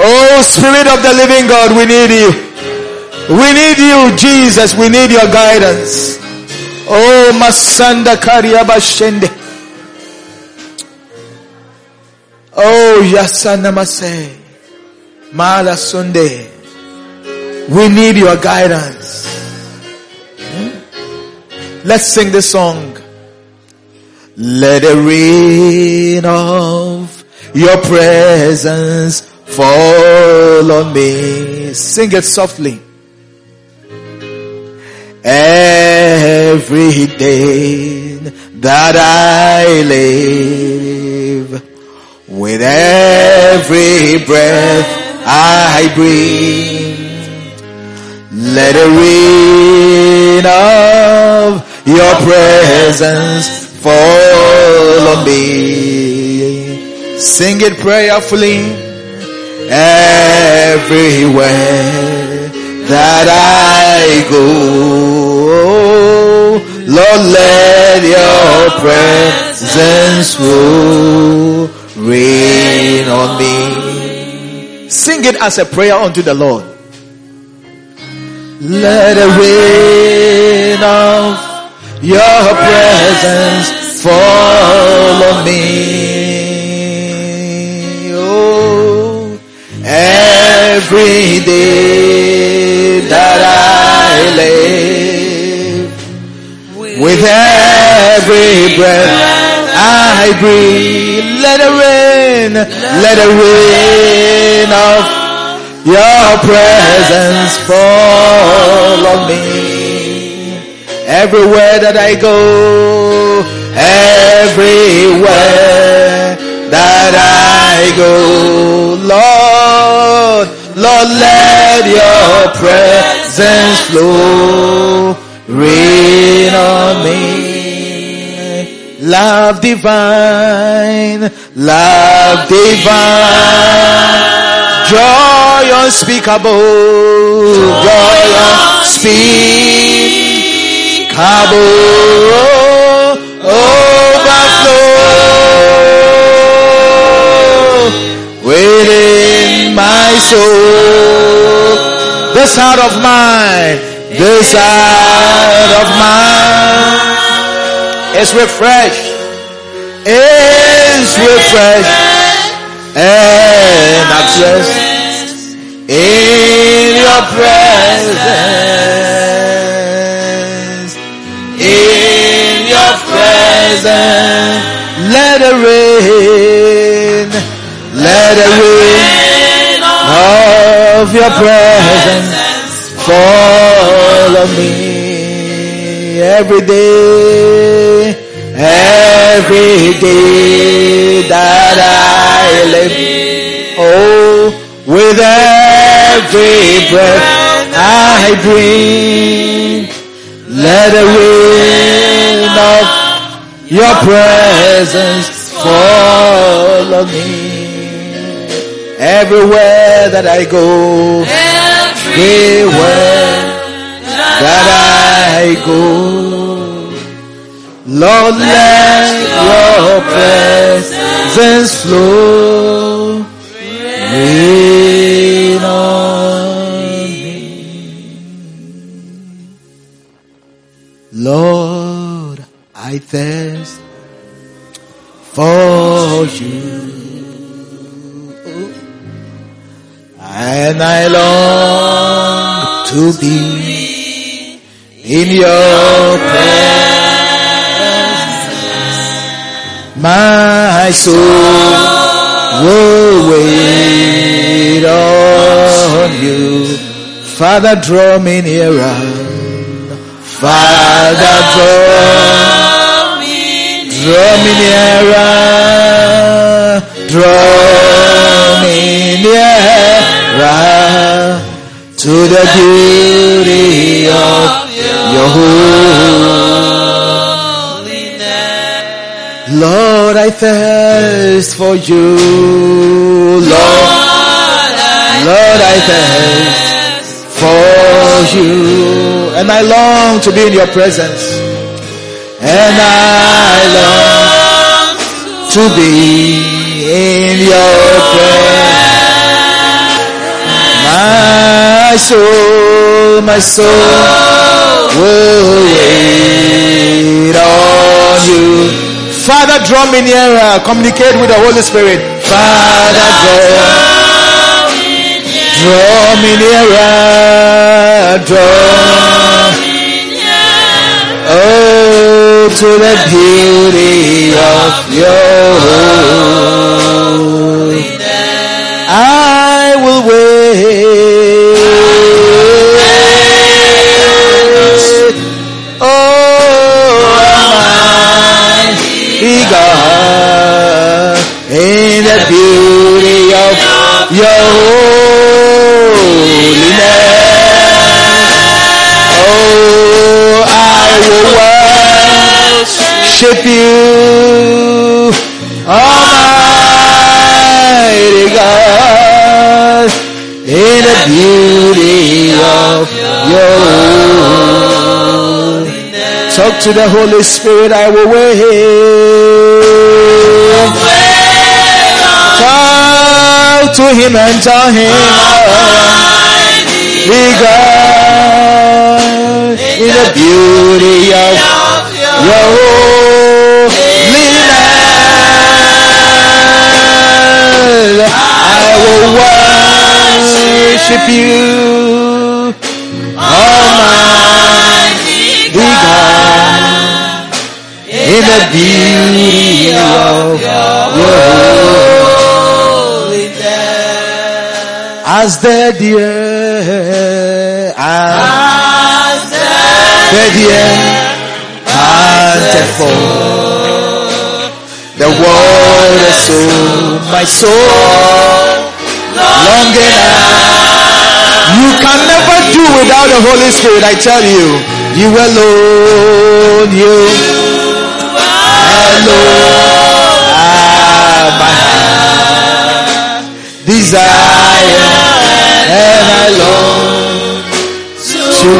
Oh Spirit of the living God, we need you. We need you, Jesus. We need your guidance. Oh Masanda Kariabashende. Oh Yasana Mase. Mala Sunday. We need your guidance. Hmm? Let's sing this song. Let the rain of your presence fall on me. Sing it softly. Every day that I live, with every breath I breathe, let the rain of your presence fall on me. Sing it prayerfully everywhere that I go. Lord, let your presence rule, rain on me. Sing it as a prayer unto the Lord. Let the rain of your presence fall on me. Every day that I live, with every breath I breathe, let it rain, let it rain of your presence fall on me. Everywhere that I go, everywhere that I go, Lord, Lord, let your presence flow, rain on me. Love divine, love divine, joy unspeakable, joy unspeakable, overflow within my soul. This heart of mine, this heart of mine is refreshed, is refreshed and access in your presence, in your presence. Let it rain, of your presence follow me every day, every day that I live. Oh, with every breath I breathe, let the wind of your presence follow me. Everywhere that I go, everywhere that I go. Lord, let your presence flow. Rain on me. Lord, I thirst for you. And I long to be in your presence. My soul will wait on you. Father, draw me nearer. Father, draw me, draw me nearer. Draw me nearer to the beauty of your holiness. Lord, I thirst for you. Lord, Lord, I thirst for you. And I long to be in your presence. And I long to be in your presence. My soul, my soul will wait on you. Father, draw me nearer. Communicate with the Holy Spirit. Father, draw Draw me nearer, draw Oh, to the beauty of your holiness. Will wait. Oh, mighty God, in the beauty of your holiness. Oh, I will worship you, Almighty God, the beauty of your holiness. Talk to the Holy Spirit, I will wait. Talk to him and tell him, be God in the beauty of your holiness. I will worship you, Almighty God, in the beauty of your holiness. I As the deer, as the deer panted for the water, so my soul longing after. You can never do without the Holy Spirit, I tell you. You alone, you alone my desire, and I long to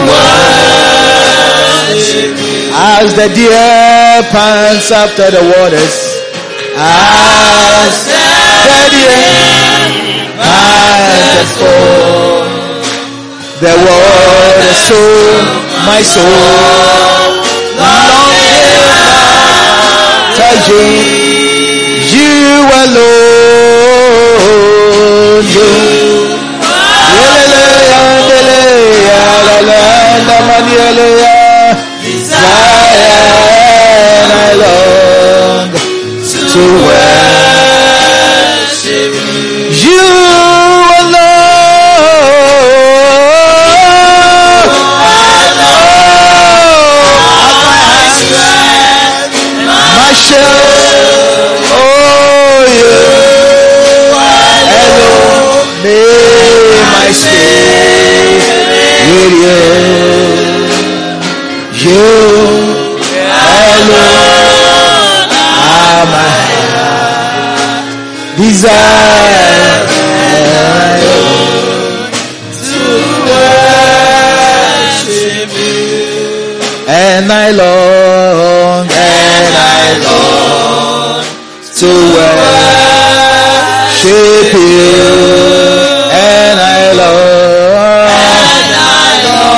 worship as the deer pants after the waters, as the deer for the water, so my soul longing after you, you alone, you. Zion, I long to worship Shield, oh you alone, may my spirit with you, you alone are my desire. And I long, to worship you. And I long,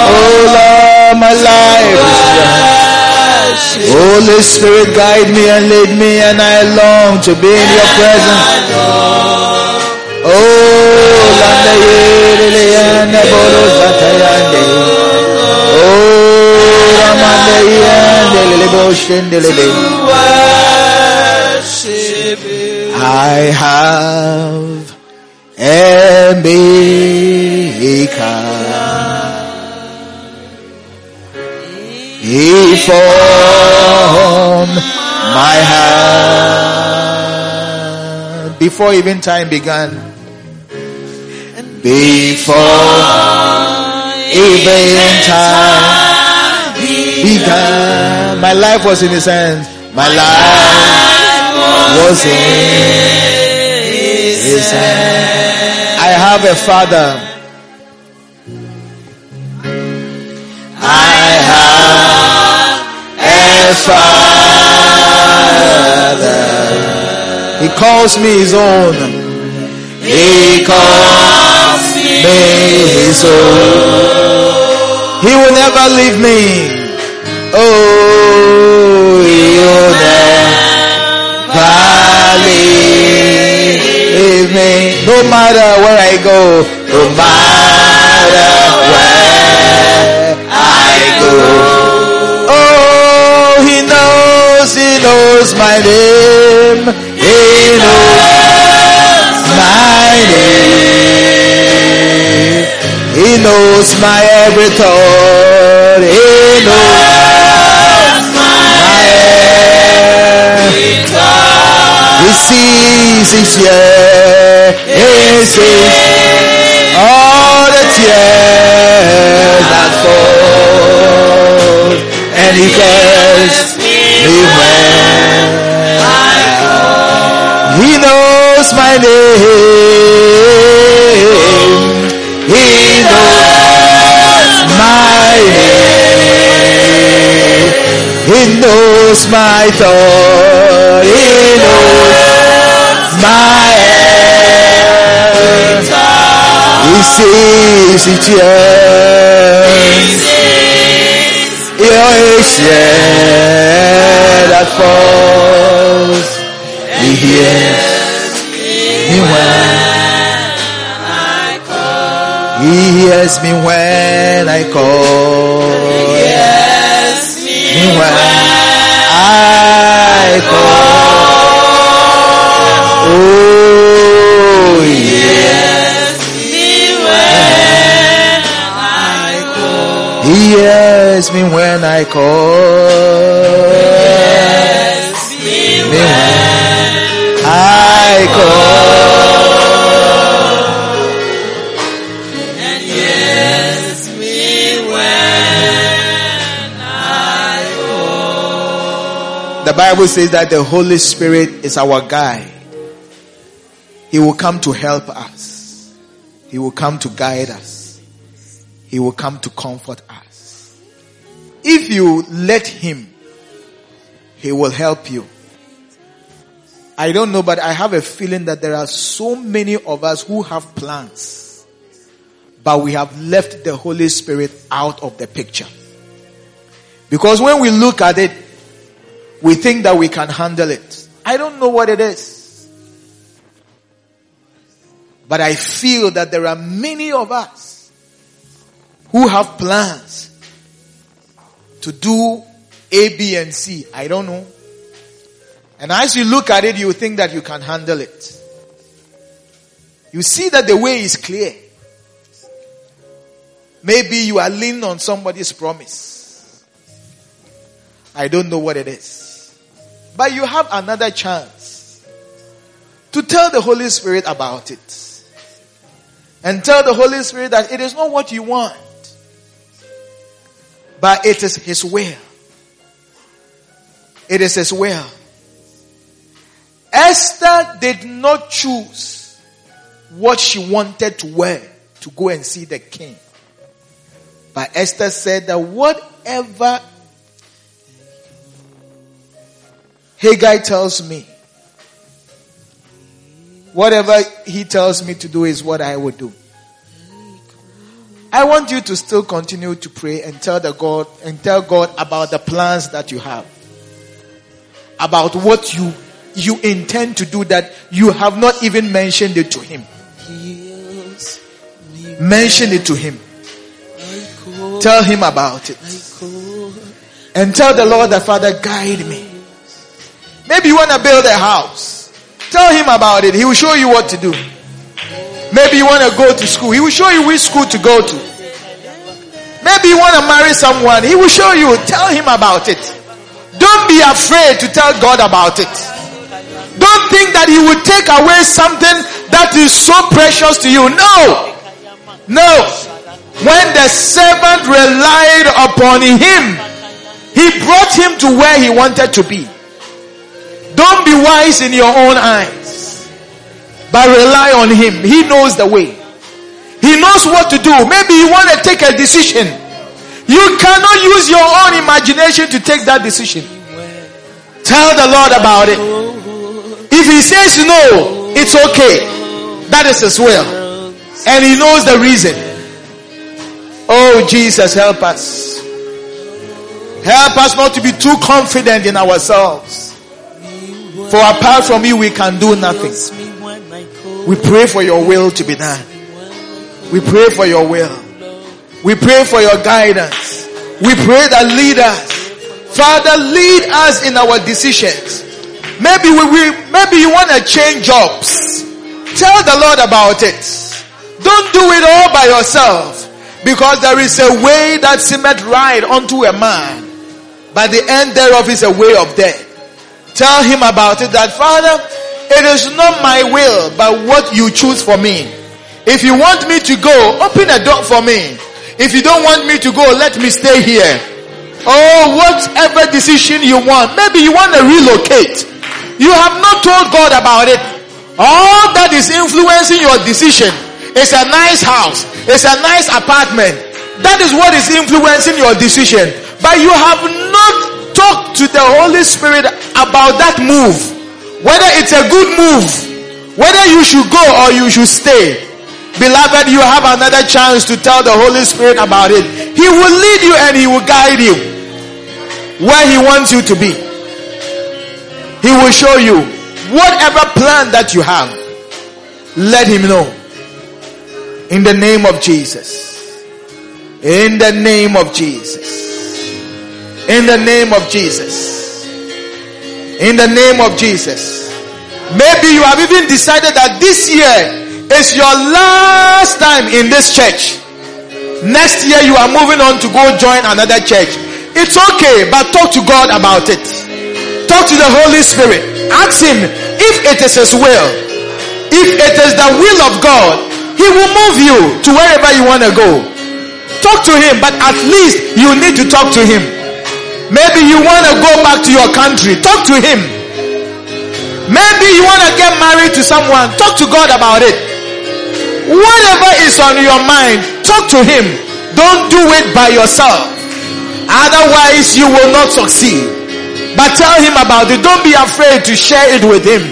oh Lord, my life is. Holy Spirit, guide me and lead me, and I long to be in your presence. Oh, Landa Yere Yanda Boro Zatayande. Oh, Ramanda Yande Lele Boshendele. I have a maker. He formed my heart before even time began. Before even time began, my life was in His hands. My life was in His hands. I have a Father. I have a Father. He calls me His own. He calls me His own. He will never leave me. Oh, He will never leave me. No matter where I go, no matter where I go. Oh, He knows, He knows my name. He knows my name. He knows my every thought. He knows my every sees each year. He sees all the tears. And he cares me when he knows my name. He knows my name. He knows my thought. Falls. He hears me when I call. He hears me when I call. He hears me when I call. Oh, yes. Hears me when I call. me when I call. And hears me when I call. The Bible says that the Holy Spirit is our guide. He will come to help us. He will come to guide us. He will come to comfort. You let Him, He will help you. I don't know, but I have a feeling that there are so many of us who have plans, but we have left the Holy Spirit out of the picture. Because when we look at it, we think that we can handle it. I don't know what it is. But I feel that there are many of us who have plans to do A, B, and C. I don't know. And as you look at it, you think that you can handle it. You see that the way is clear. Maybe you are leaning on somebody's promise. I don't know what it is. But you have another chance to tell the Holy Spirit about it. And tell the Holy Spirit that it is not what you want, but it is His will. It is His will. Esther did not choose what she wanted to wear to go and see the king. But Esther said that whatever Hegai tells me, whatever he tells me to do is what I will do. I want you to still continue to pray and tell the God and tell God about the plans that you have. About what you you intend to do that you have not even mentioned it to him. Mention it to him. Tell him about it. And tell the Lord the Father, guide me. Maybe you want to build a house. Tell him about it. He will show you what to do. Maybe you want to go to school. He will show you which school to go to. Maybe you want to marry someone. He will show you. Tell him about it. Don't be afraid to tell God about it. Don't think that he will take away something that is so precious to you. No. No. When the servant relied upon him, he brought him to where he wanted to be. Don't be wise in your own eyes, but rely on him. He knows the way. He knows what to do. Maybe you want to take a decision. You cannot use your own imagination to take that decision. Tell the Lord about it. If he says no, it's okay. That is his will. And he knows the reason. Oh, Jesus, help us. Help us not to be too confident in ourselves. For apart from you, we can do nothing. We pray for your will to be done. We pray for your will. We pray for your guidance. We pray that lead us. Father, lead us in our decisions. Maybe we, we maybe you want to change jobs. Tell the Lord about it. Don't do it all by yourself. Because there is a way that seemeth right unto a man. But the end thereof is a way of death. Tell him about it that Father, it is not my will, but what you choose for me. If you want me to go, open a door for me. If you don't want me to go, let me stay here. Oh, whatever decision you want. Maybe you want to relocate. You have not told God about it. All that is influencing your decision is a nice house. It's a nice apartment. That is what is influencing your decision. But you have not talked to the Holy Spirit about that move. Whether it's a good move. Whether you should go or you should stay. Beloved, you have another chance to tell the Holy Spirit about it. He will lead you and He will guide you where He wants you to be. He will show you whatever plan that you have. Let Him know. In the name of Jesus. In the name of Jesus. In the name of Jesus. In the name of Jesus. Maybe you have even decided that this year is your last time in this church. Next year you are moving on to go join another church. It's okay, but talk to God about it. Talk to the Holy Spirit. Ask Him if it is His will. If it is the will of God, He will move you to wherever you want to go. Talk to Him, but at least you need to talk to Him. Maybe you want to go back to your country. Talk to Him. Maybe you want to get married to someone. Talk to God about it. Whatever is on your mind, talk to Him. Don't do it by yourself. Otherwise, you will not succeed. But tell Him about it. Don't be afraid to share it with Him.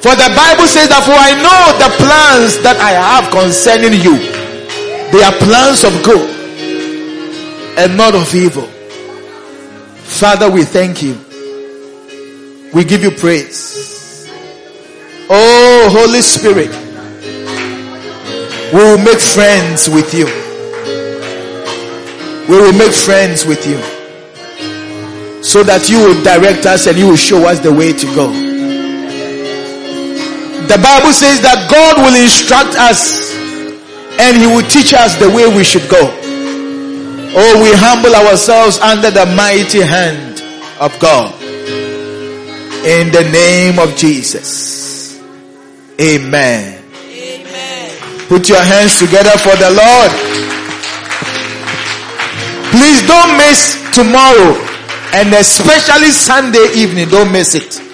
For the Bible says that for I know the plans that I have concerning you. They are plans of good and not of evil. Father, we thank you. We give you praise. Oh, Holy Spirit, we will make friends with you. We will make friends with you. So that you will direct us and you will show us the way to go. The Bible says that God will instruct us and He will teach us the way we should go. Oh, we humble ourselves under the mighty hand of God. In the name of Jesus. Amen. Amen. Put your hands together for the Lord. Please don't miss tomorrow and especially Sunday evening. Don't miss it.